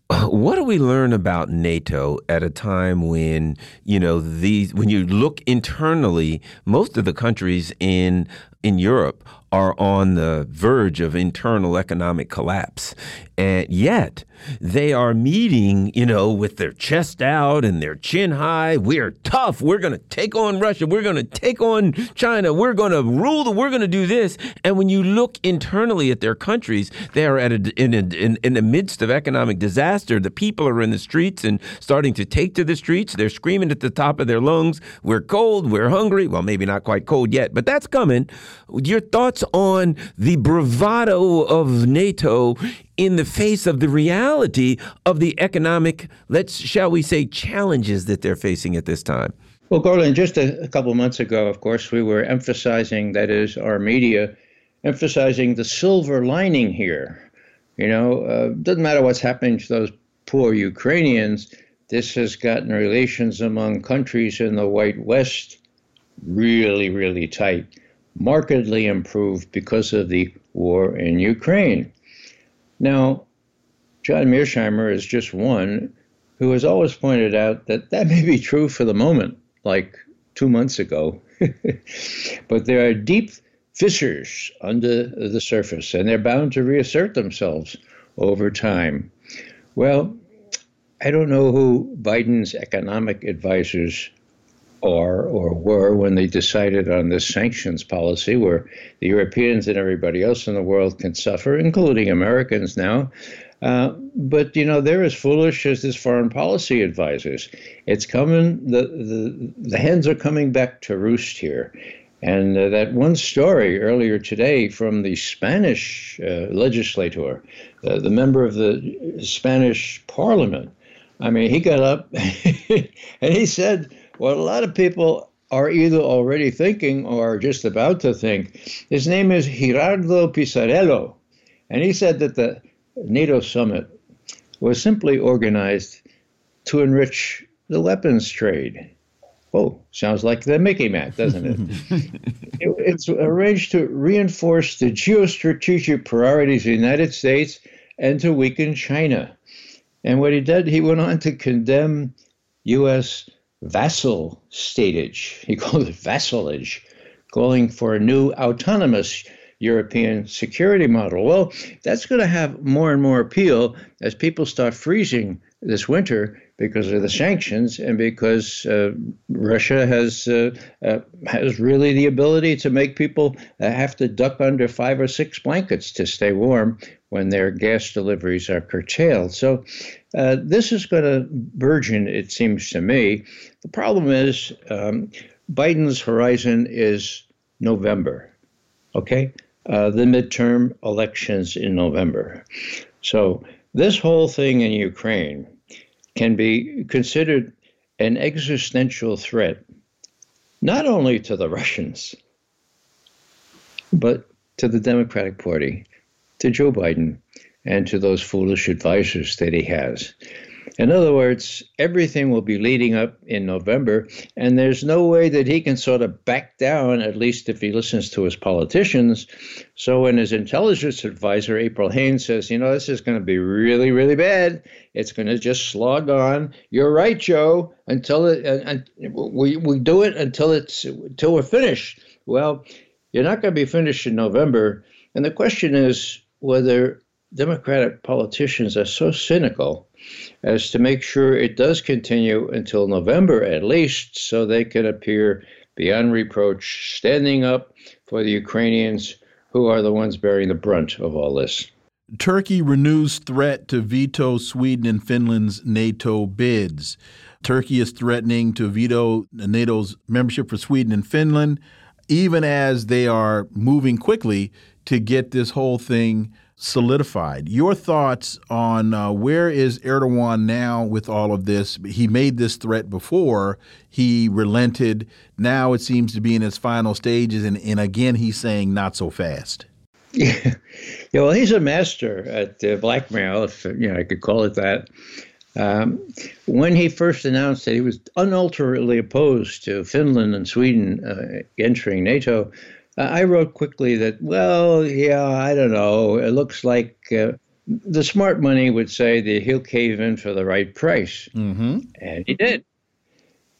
C: what do we learn about NATO at a time when you know these when you look internally most of the countries in in Europe are on the verge of internal economic collapse. And yet, they are meeting, you know, with their chest out and their chin high. We're tough. We're going to take on Russia. We're going to take on China. We're going to rule. The, we're going to do this. And when you look internally at their countries, they are at a, in, a, in, in the midst of economic disaster. The people are in the streets and starting to take to the streets. They're screaming at the top of their lungs, "We're cold. We're hungry." Well, maybe not quite cold yet, but that's coming. Your thoughts on the bravado of NATO in the face of the reality of the economic, let's shall we say, challenges that they're facing at this time?
I: Well, Gordon, just a, a couple months ago, of course, we were emphasizing, that is, our media, emphasizing the silver lining here. You know, uh, doesn't matter what's happening to those poor Ukrainians. This has gotten relations among countries in the White West really, really tight markedly improved because of the war in Ukraine. Now, John Mearsheimer is just one who has always pointed out that that may be true for the moment, like two months ago, but there are deep fissures under the surface, and they're bound to reassert themselves over time. Well, I don't know who Biden's economic advisors are or were when they decided on this sanctions policy where the Europeans and everybody else in the world can suffer, including Americans now. Uh, but you know they're as foolish as his foreign policy advisors. It's coming. The the, the hens are coming back to roost here, and uh, that one story earlier today from the Spanish uh, legislator, uh, the member of the Spanish Parliament. I mean, he got up and he said what a lot of people are either already thinking or are just about to think. His name is Gerardo Pisarello, and he said that the NATO summit was simply organized to enrich the weapons trade. Oh, sounds like the MICIMATT, doesn't it? it? It's arranged to reinforce the geostrategic priorities of the United States and to weaken China. And what he did, he went on to condemn U.S. vassal statage. He called it vassalage, calling for a new autonomous European security model. Well, that's going to have more and more appeal as people start freezing this winter because of the sanctions and because uh, Russia has uh, uh, has really the ability to make people uh, have to duck under five or six blankets to stay warm when their gas deliveries are curtailed. So uh, this is going to burgeon, it seems to me. The problem is um, Biden's horizon is November. Okay, uh, the midterm elections in November. So this whole thing in Ukraine can be considered an existential threat, not only to the Russians, but to the Democratic Party, to Joe Biden, and to those foolish advisors that he has. In other words, everything will be leading up in November, and there's no way that he can sort of back down, at least if he listens to his politicians. So when his intelligence advisor, April Haines, says, you know, this is going to be really, really bad, it's going to just slog on. You're right, Joe, until it, uh, and we, we do it until it's until we're finished. Well, you're not going to be finished in November. And the question is whether Democratic politicians are so cynical as to make sure it does continue until November at least, so they can appear beyond reproach, standing up for the Ukrainians who are the ones bearing the brunt of all this.
A: Turkey renews threat to veto Sweden and Finland's NATO bids. Turkey is threatening to veto NATO's membership for Sweden and Finland, even as they are moving quickly to get this whole thing solidified. Your thoughts on uh, where is Erdogan now with all of this? He made this threat before, he relented. Now it seems to be in its final stages, and, and again, he's saying not so fast.
I: Yeah. yeah, well, he's a master at uh, blackmail, if you know I could call it that. Um, when he first announced that he was unalterably opposed to Finland and Sweden uh, entering NATO, I wrote quickly that, well, yeah, I don't know. It looks like uh, the smart money would say that he'll cave in for the right price.
A: Mm-hmm.
I: And he did.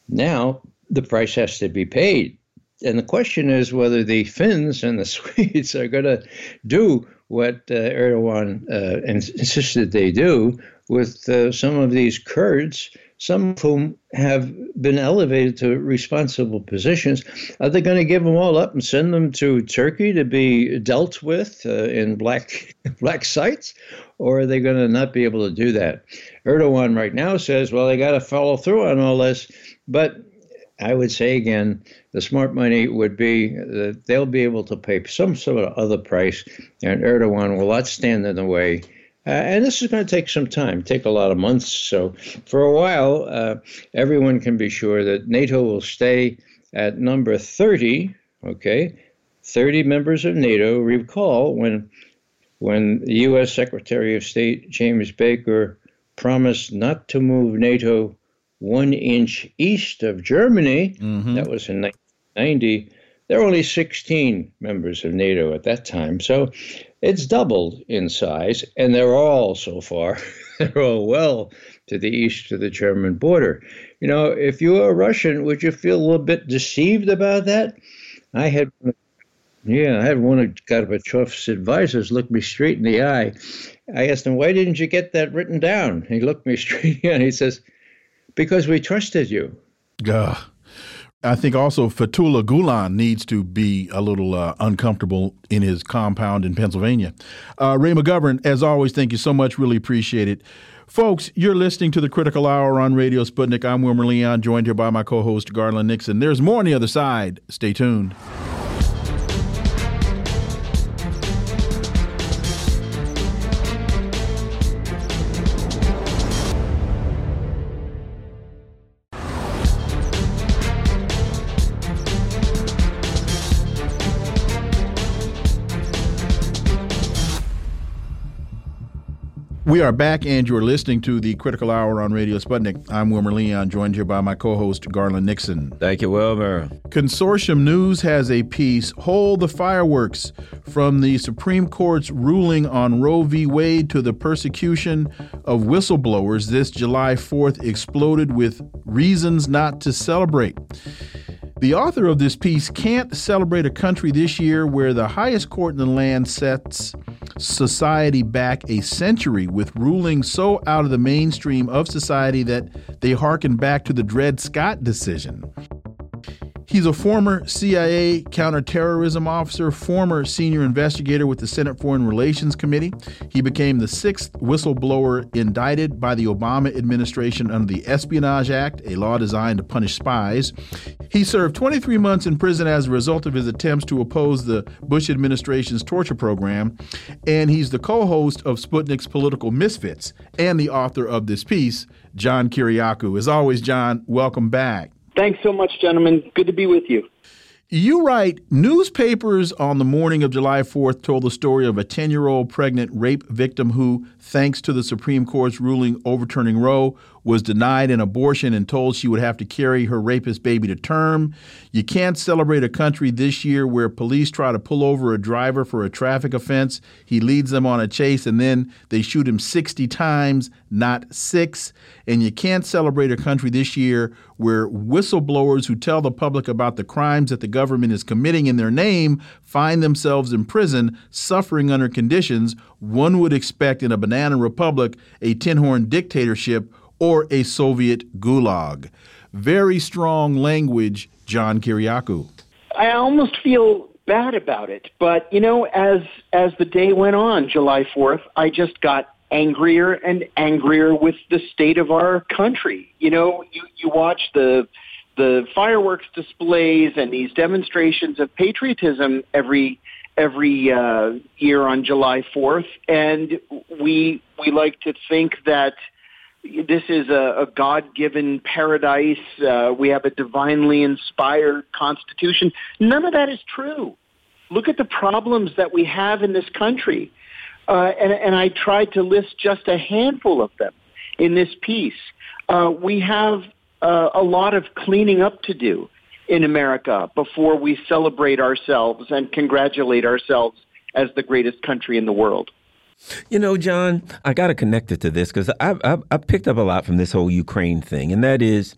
I: Now the price has to be paid. And the question is whether the Finns and the Swedes are going to do what uh, Erdogan uh, insisted they do with uh, some of these Kurds some of whom have been elevated to responsible positions. Are they going to give them all up and send them to Turkey to be dealt with uh, in black black sites, or are they going to not be able to do that? Erdogan right now says, well, they got to follow through on all this, but I would say again, the smart money would be that they'll be able to pay some sort of other price, and Erdogan will not stand in the way uh, and this is going to take some time, take a lot of months. So, for a while, uh, everyone can be sure that NATO will stay at number 30. Okay, 30 members of NATO. Recall when when the U.S. Secretary of State James Baker promised not to move NATO one inch east of Germany. Mm-hmm. That was in 1990. There were only 16 members of NATO at that time. So it's doubled in size, and they're all so far, they're all well to the east of the German border. You know, if you were a Russian, would you feel a little bit deceived about that? I had, yeah, I had one of Gorbachev's advisors look me straight in the eye. I asked him, why didn't you get that written down? He looked me straight in. He says, because we trusted you.
A: Gah. I think also Fethullah Gulen needs to be a little uh, uncomfortable in his compound in Pennsylvania. Uh, Ray McGovern, as always, thank you so much. Really appreciate it. Folks, you're listening to the Critical Hour on Radio Sputnik. I'm Wilmer Leon, joined here by my co host, Garland Nixon. There's more on the other side. Stay tuned. We are back, and you're listening to the Critical Hour on Radio Sputnik. I'm Wilmer Leon, joined here by my co host, Garland Nixon.
C: Thank you, Wilmer.
A: Consortium News has a piece Hold the Fireworks from the Supreme Court's ruling on Roe v. Wade to the persecution of whistleblowers this July 4th exploded with reasons not to celebrate. The author of this piece can't celebrate a country this year where the highest court in the land sets society back a century with rulings so out of the mainstream of society that they harken back to the Dred Scott decision. He's a former CIA counterterrorism officer, former senior investigator with the Senate Foreign Relations Committee. He became the sixth whistleblower indicted by the Obama administration under the Espionage Act, a law designed to punish spies. He served 23 months in prison as a result of his attempts to oppose the Bush administration's torture program. And he's the co host of Sputnik's Political Misfits and the author of this piece, John Kiriakou. As always, John, welcome back.
J: Thanks so much, gentlemen. Good to be with you.
A: You write newspapers on the morning of July 4th told the story of a 10 year old pregnant rape victim who, thanks to the Supreme Court's ruling overturning Roe, was denied an abortion and told she would have to carry her rapist baby to term. You can't celebrate a country this year where police try to pull over a driver for a traffic offense. He leads them on a chase and then they shoot him 60 times, not six. And you can't celebrate a country this year where whistleblowers who tell the public about the crimes that the government is committing in their name find themselves in prison suffering under conditions one would expect in a banana republic, a tin horn dictatorship, or a Soviet gulag. Very strong language, John Kiriakou.
J: I almost feel bad about it, but you know, as as the day went on, July 4th, I just got angrier and angrier with the state of our country. You know, you you watch the the fireworks displays and these demonstrations of patriotism every every uh, year on July 4th, and we we like to think that this is a, a God-given paradise. Uh, we have a divinely inspired constitution. None of that is true. Look at the problems that we have in this country. Uh, and, and I tried to list just a handful of them in this piece. Uh, we have uh, a lot of cleaning up to do in America before we celebrate ourselves and congratulate ourselves as the greatest country in the world.
C: You know, John, I got to connect it to this because I've, I've, I've picked up a lot from this whole Ukraine thing, and that is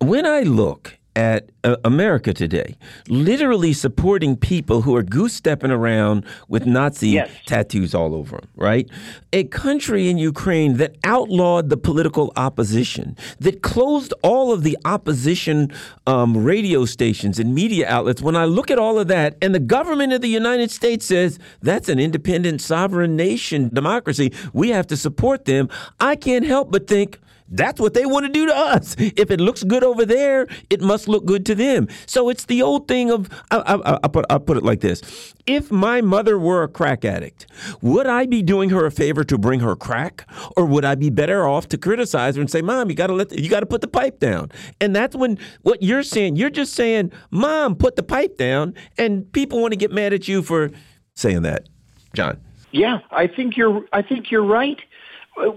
C: when I look at uh, America today, literally supporting people who are goose stepping around with Nazi yes. tattoos all over them, right? A country in Ukraine that outlawed the political opposition, that closed all of the opposition um, radio stations and media outlets. When I look at all of that, and the government of the United States says that's an independent, sovereign nation democracy, we have to support them, I can't help but think, that's what they want to do to us. If it looks good over there, it must look good to them. So it's the old thing of I, I, I, put, I put it like this: If my mother were a crack addict, would I be doing her a favor to bring her crack, or would I be better off to criticize her and say, "Mom, you got to let the, you got to put the pipe down"? And that's when what you're saying. You're just saying, "Mom, put the pipe down," and people want to get mad at you for saying that, John.
J: Yeah, I think you're. I think you're right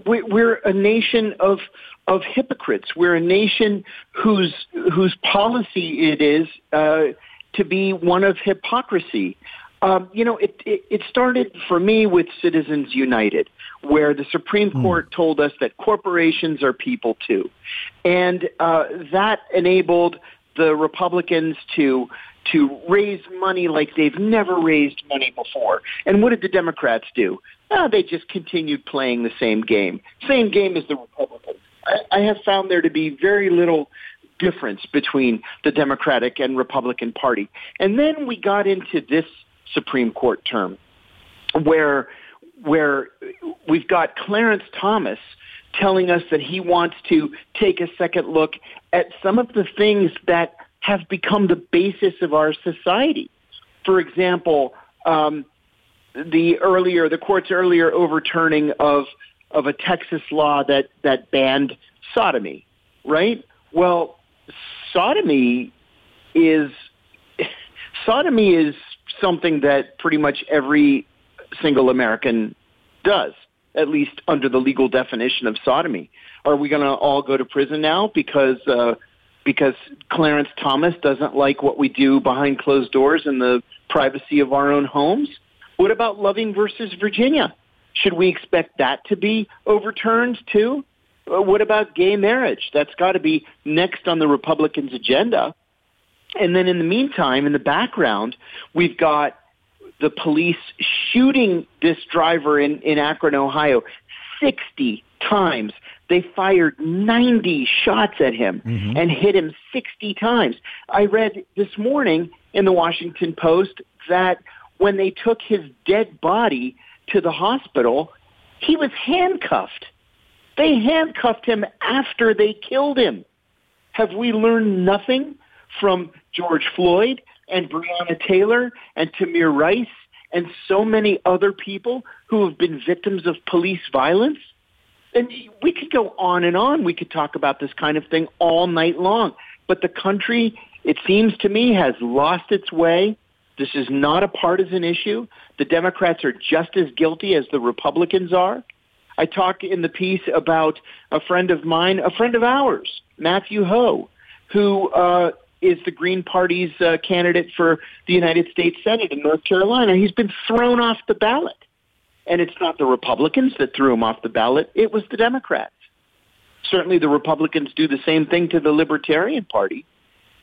J: we're a nation of of hypocrites. We're a nation whose whose policy it is uh, to be one of hypocrisy. Um, you know, it, it, it started for me with Citizens United, where the Supreme mm. Court told us that corporations are people too, and uh, that enabled the Republicans to to raise money like they've never raised money before. And what did the Democrats do? Uh, they just continued playing the same game, same game as the Republicans. I, I have found there to be very little difference between the Democratic and Republican Party. And then we got into this Supreme Court term where where we've got Clarence Thomas telling us that he wants to take a second look at some of the things that have become the basis of our society. For example, um, the earlier the court's earlier overturning of of a Texas law that that banned sodomy, right? Well, sodomy is sodomy is something that pretty much every single American does. at least under the legal definition of sodomy. Are we going to all go to prison now because uh, because Clarence Thomas doesn't like what we do behind closed doors in the privacy of our own homes? What about Loving versus Virginia? Should we expect that to be overturned too? Uh, what about gay marriage? That's got to be next on the Republicans' agenda. And then in the meantime, in the background, we've got the police shooting this driver in, in Akron, Ohio, 60 times. They fired 90 shots at him mm-hmm. and hit him 60 times. I read this morning in the Washington Post that when they took his dead body to the hospital, he was handcuffed. They handcuffed him after they killed him. Have we learned nothing from George Floyd and Breonna Taylor and Tamir Rice and so many other people who have been victims of police violence? And we could go on and on. We could talk about this kind of thing all night long. But the country, it seems to me, has lost its way. This is not a partisan issue. The Democrats are just as guilty as the Republicans are. I talk in the piece about a friend of mine, a friend of ours, Matthew Hoh, who uh, is the Green Party's uh, candidate for the United States Senate in North Carolina. He's been thrown off the ballot. And it's not the Republicans that threw him off the ballot, it was the Democrats. Certainly the Republicans do the same thing to the Libertarian Party,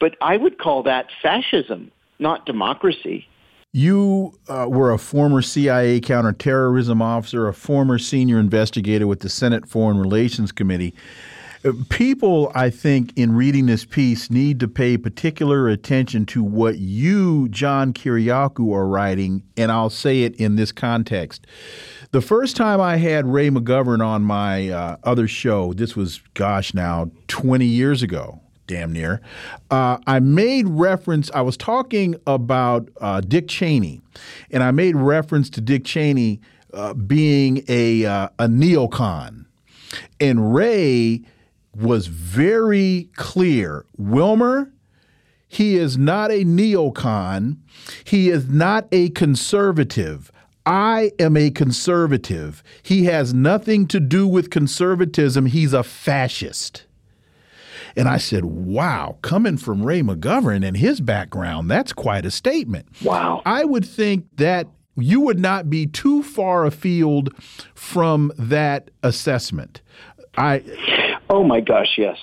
J: but I would call that fascism, not democracy.
A: You uh, were a former CIA counterterrorism officer, a former senior investigator with the Senate Foreign Relations Committee. People, I think, in reading this piece need to pay particular attention to what you, John Kiriakou, are writing, and I'll say it in this context. The first time I had Ray McGovern on my uh, other show, this was, gosh, now 20 years ago, damn near, uh, I made reference, I was talking about uh, Dick Cheney, and I made reference to Dick Cheney uh, being a, uh, a neocon. And Ray was very clear. Wilmer, he is not a neocon. He is not a conservative. I am a conservative. He has nothing to do with conservatism. He's a fascist. And I said, wow, coming from Ray McGovern and his background, that's quite a statement.
J: Wow.
A: I would think that you would not be too far afield from that assessment. I
J: Oh my gosh, yes.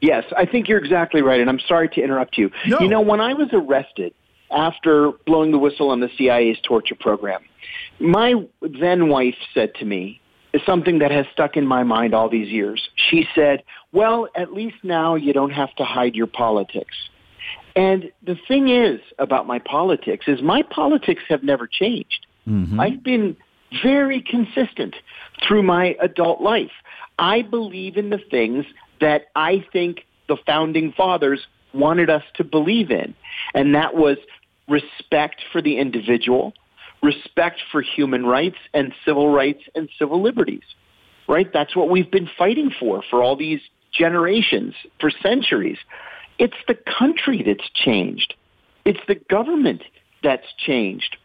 J: Yes, I think you're exactly right, and I'm sorry to interrupt you.
A: No.
J: You know, when I was arrested after blowing the whistle on the CIA's torture program, my then wife said to me something that has stuck in my mind all these years. She said, well, at least now you don't have to hide your politics. And the thing is about my politics is my politics have never changed. Mm-hmm. I've been very consistent through my adult life. I believe in the things that I think the founding fathers wanted us to believe in. And that was respect for the individual, respect for human rights and civil rights and civil liberties. Right? That's what we've been fighting for for all these generations, for centuries. It's the country that's changed. It's the government that's changed.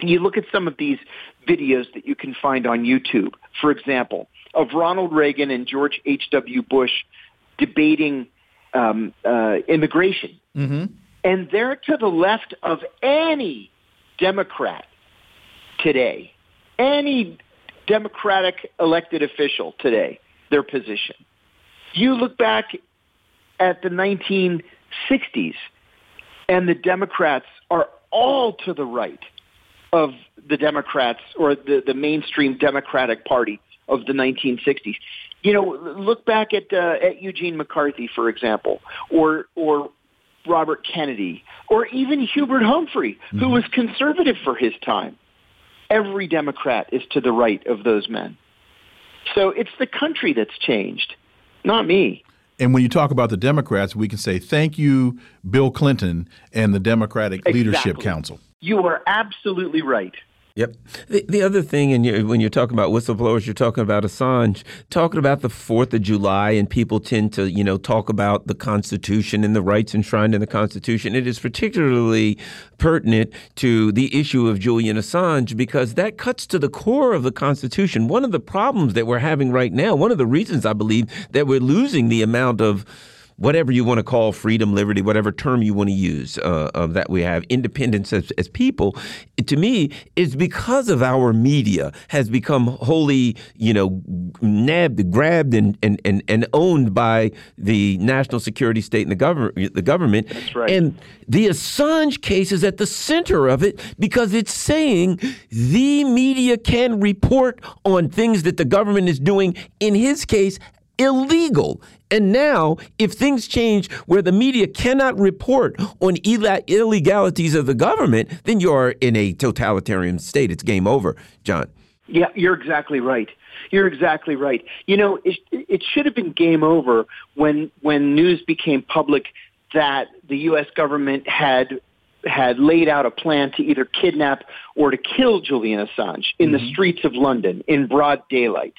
J: You look at some of these videos that you can find on YouTube, for example, of Ronald Reagan and George H.W. Bush debating um, uh, immigration. Mm-hmm. And they're to the left of any Democrat today, any Democratic elected official today, their position. You look back at the 1960s, and the Democrats are all to the right of the Democrats or the, the mainstream Democratic Party of the 1960s. You know, look back at uh, at Eugene McCarthy, for example, or or Robert Kennedy, or even Hubert Humphrey, mm-hmm. who was conservative for his time. Every Democrat is to the right of those men. So it's the country that's changed, not me.
A: And when you talk about the Democrats, we can say thank you, Bill Clinton and the Democratic exactly. Leadership Council.
J: You are absolutely right.
C: Yep. The, the other thing, and you, when you're talking about whistleblowers, you're talking about Assange, talking about the Fourth of July, and people tend to, you know, talk about the Constitution and the rights enshrined in the Constitution. It is particularly pertinent to the issue of Julian Assange because that cuts to the core of the Constitution. One of the problems that we're having right now, one of the reasons I believe that we're losing the amount of whatever you want to call freedom, liberty, whatever term you want to use uh, of that we have, independence as, as people, to me, is because of our media has become wholly, you know, nabbed, grabbed, and, and, and, and owned by the national security state and the government. The government.
J: That's right.
C: And the Assange case is at the center of it because it's saying the media can report on things that the government is doing. In his case, illegal. And now, if things change where the media cannot report on illegalities of the government, then you're in a totalitarian state. It's game over, John.
J: Yeah, you're exactly right. You're exactly right. You know, it, it should have been game over when when news became public that the U.S. government had had laid out a plan to either kidnap or to kill Julian Assange in mm-hmm. the streets of London in broad daylight.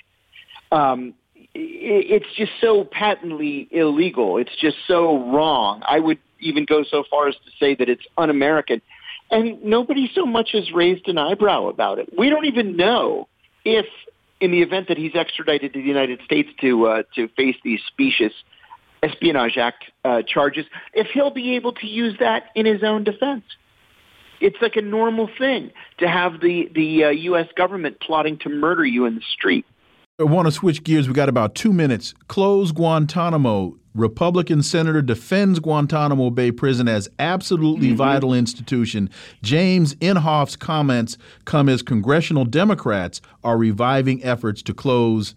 J: Um, it's just so patently illegal. It's just so wrong. I would even go so far as to say that it's un-American. And nobody so much as raised an eyebrow about it. We don't even know if, in the event that he's extradited to the United States to uh, to face these specious Espionage Act uh, charges, if he'll be able to use that in his own defense. It's like a normal thing to have the the uh, U.S. government plotting to murder you in the street.
A: I want to switch gears. We got about two minutes. Close Guantanamo. Republican senator defends Guantanamo Bay Prison as absolutely mm -hmm. vital institution. James Inhofe's comments come as congressional Democrats are reviving efforts to close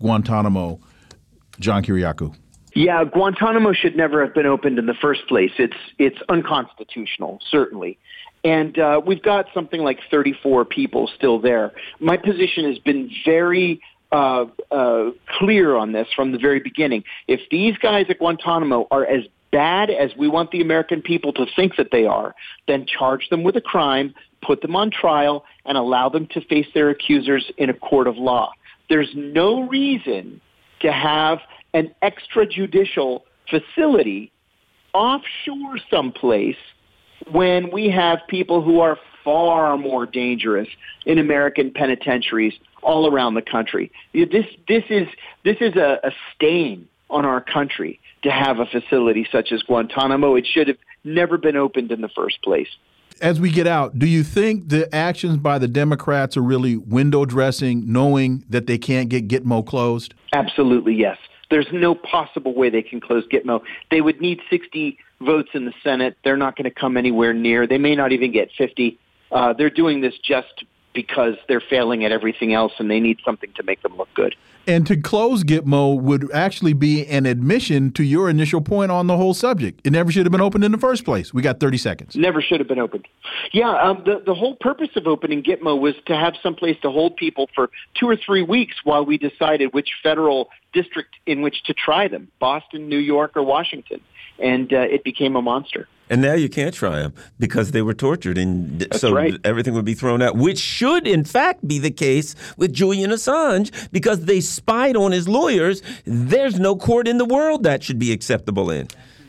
A: Guantanamo. John Kiriakou.
J: Yeah, Guantanamo should never have been opened in the first place. It's it's unconstitutional, certainly. And uh, we've got something like 34 people still there. My position has been very uh, uh, clear on this from the very beginning. If these guys at Guantanamo are as bad as we want the American people to think that they are, then charge them with a crime, put them on trial, and allow them to face their accusers in a court of law. There's no reason to have an extrajudicial facility offshore someplace when we have people who are far more dangerous in American penitentiaries all around the country. This this is this is a, a stain on our country to have a facility such as Guantanamo. It should have never been opened in the first place.
A: As we get out, do you think the actions by the Democrats are really window dressing, knowing that they can't get Gitmo closed?
J: Absolutely, yes. There's no possible way they can close Gitmo. They would need 60 votes in the Senate. They're not going to come anywhere near. They may not even get 50. Uh, they're doing this just because they're failing at everything else and they need something to make them look good.
A: And to close Gitmo would actually be an admission to your initial point on the whole subject. It never should have been opened in the first place. We got 30 seconds.
J: Never should have been opened. Yeah, um, the, the whole purpose of opening Gitmo was to have some place to hold people for two or three weeks while we decided which federal district in which to try them, Boston, New York, or Washington. And uh, it became a monster.
C: And now you can't try them because they were tortured, and
J: That's
C: so
J: right.
C: everything would be thrown out, which should, in fact, be the case with Julian Assange because they spied on his lawyers. There's no court in the world that should be acceptable in.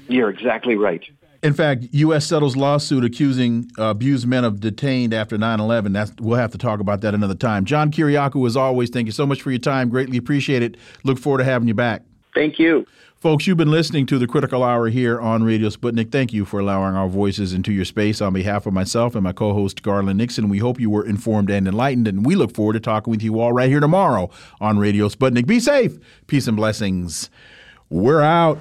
J: You're exactly right.
A: In fact, U.S. settles lawsuit accusing uh, abused men of detained after 9/11. That's we'll have to talk about that another time. John Kiriakou, as always, thank you so much for your time. Greatly appreciate it. Look forward to having you back.
J: Thank you.
A: Folks, you've been listening to the Critical Hour here on Radio Sputnik. Thank you for allowing our voices into your space. On behalf of myself and my co host, Garland Nixon, we hope you were informed and enlightened, and we look forward to talking with you all right here tomorrow on Radio Sputnik. Be safe. Peace and blessings. We're out.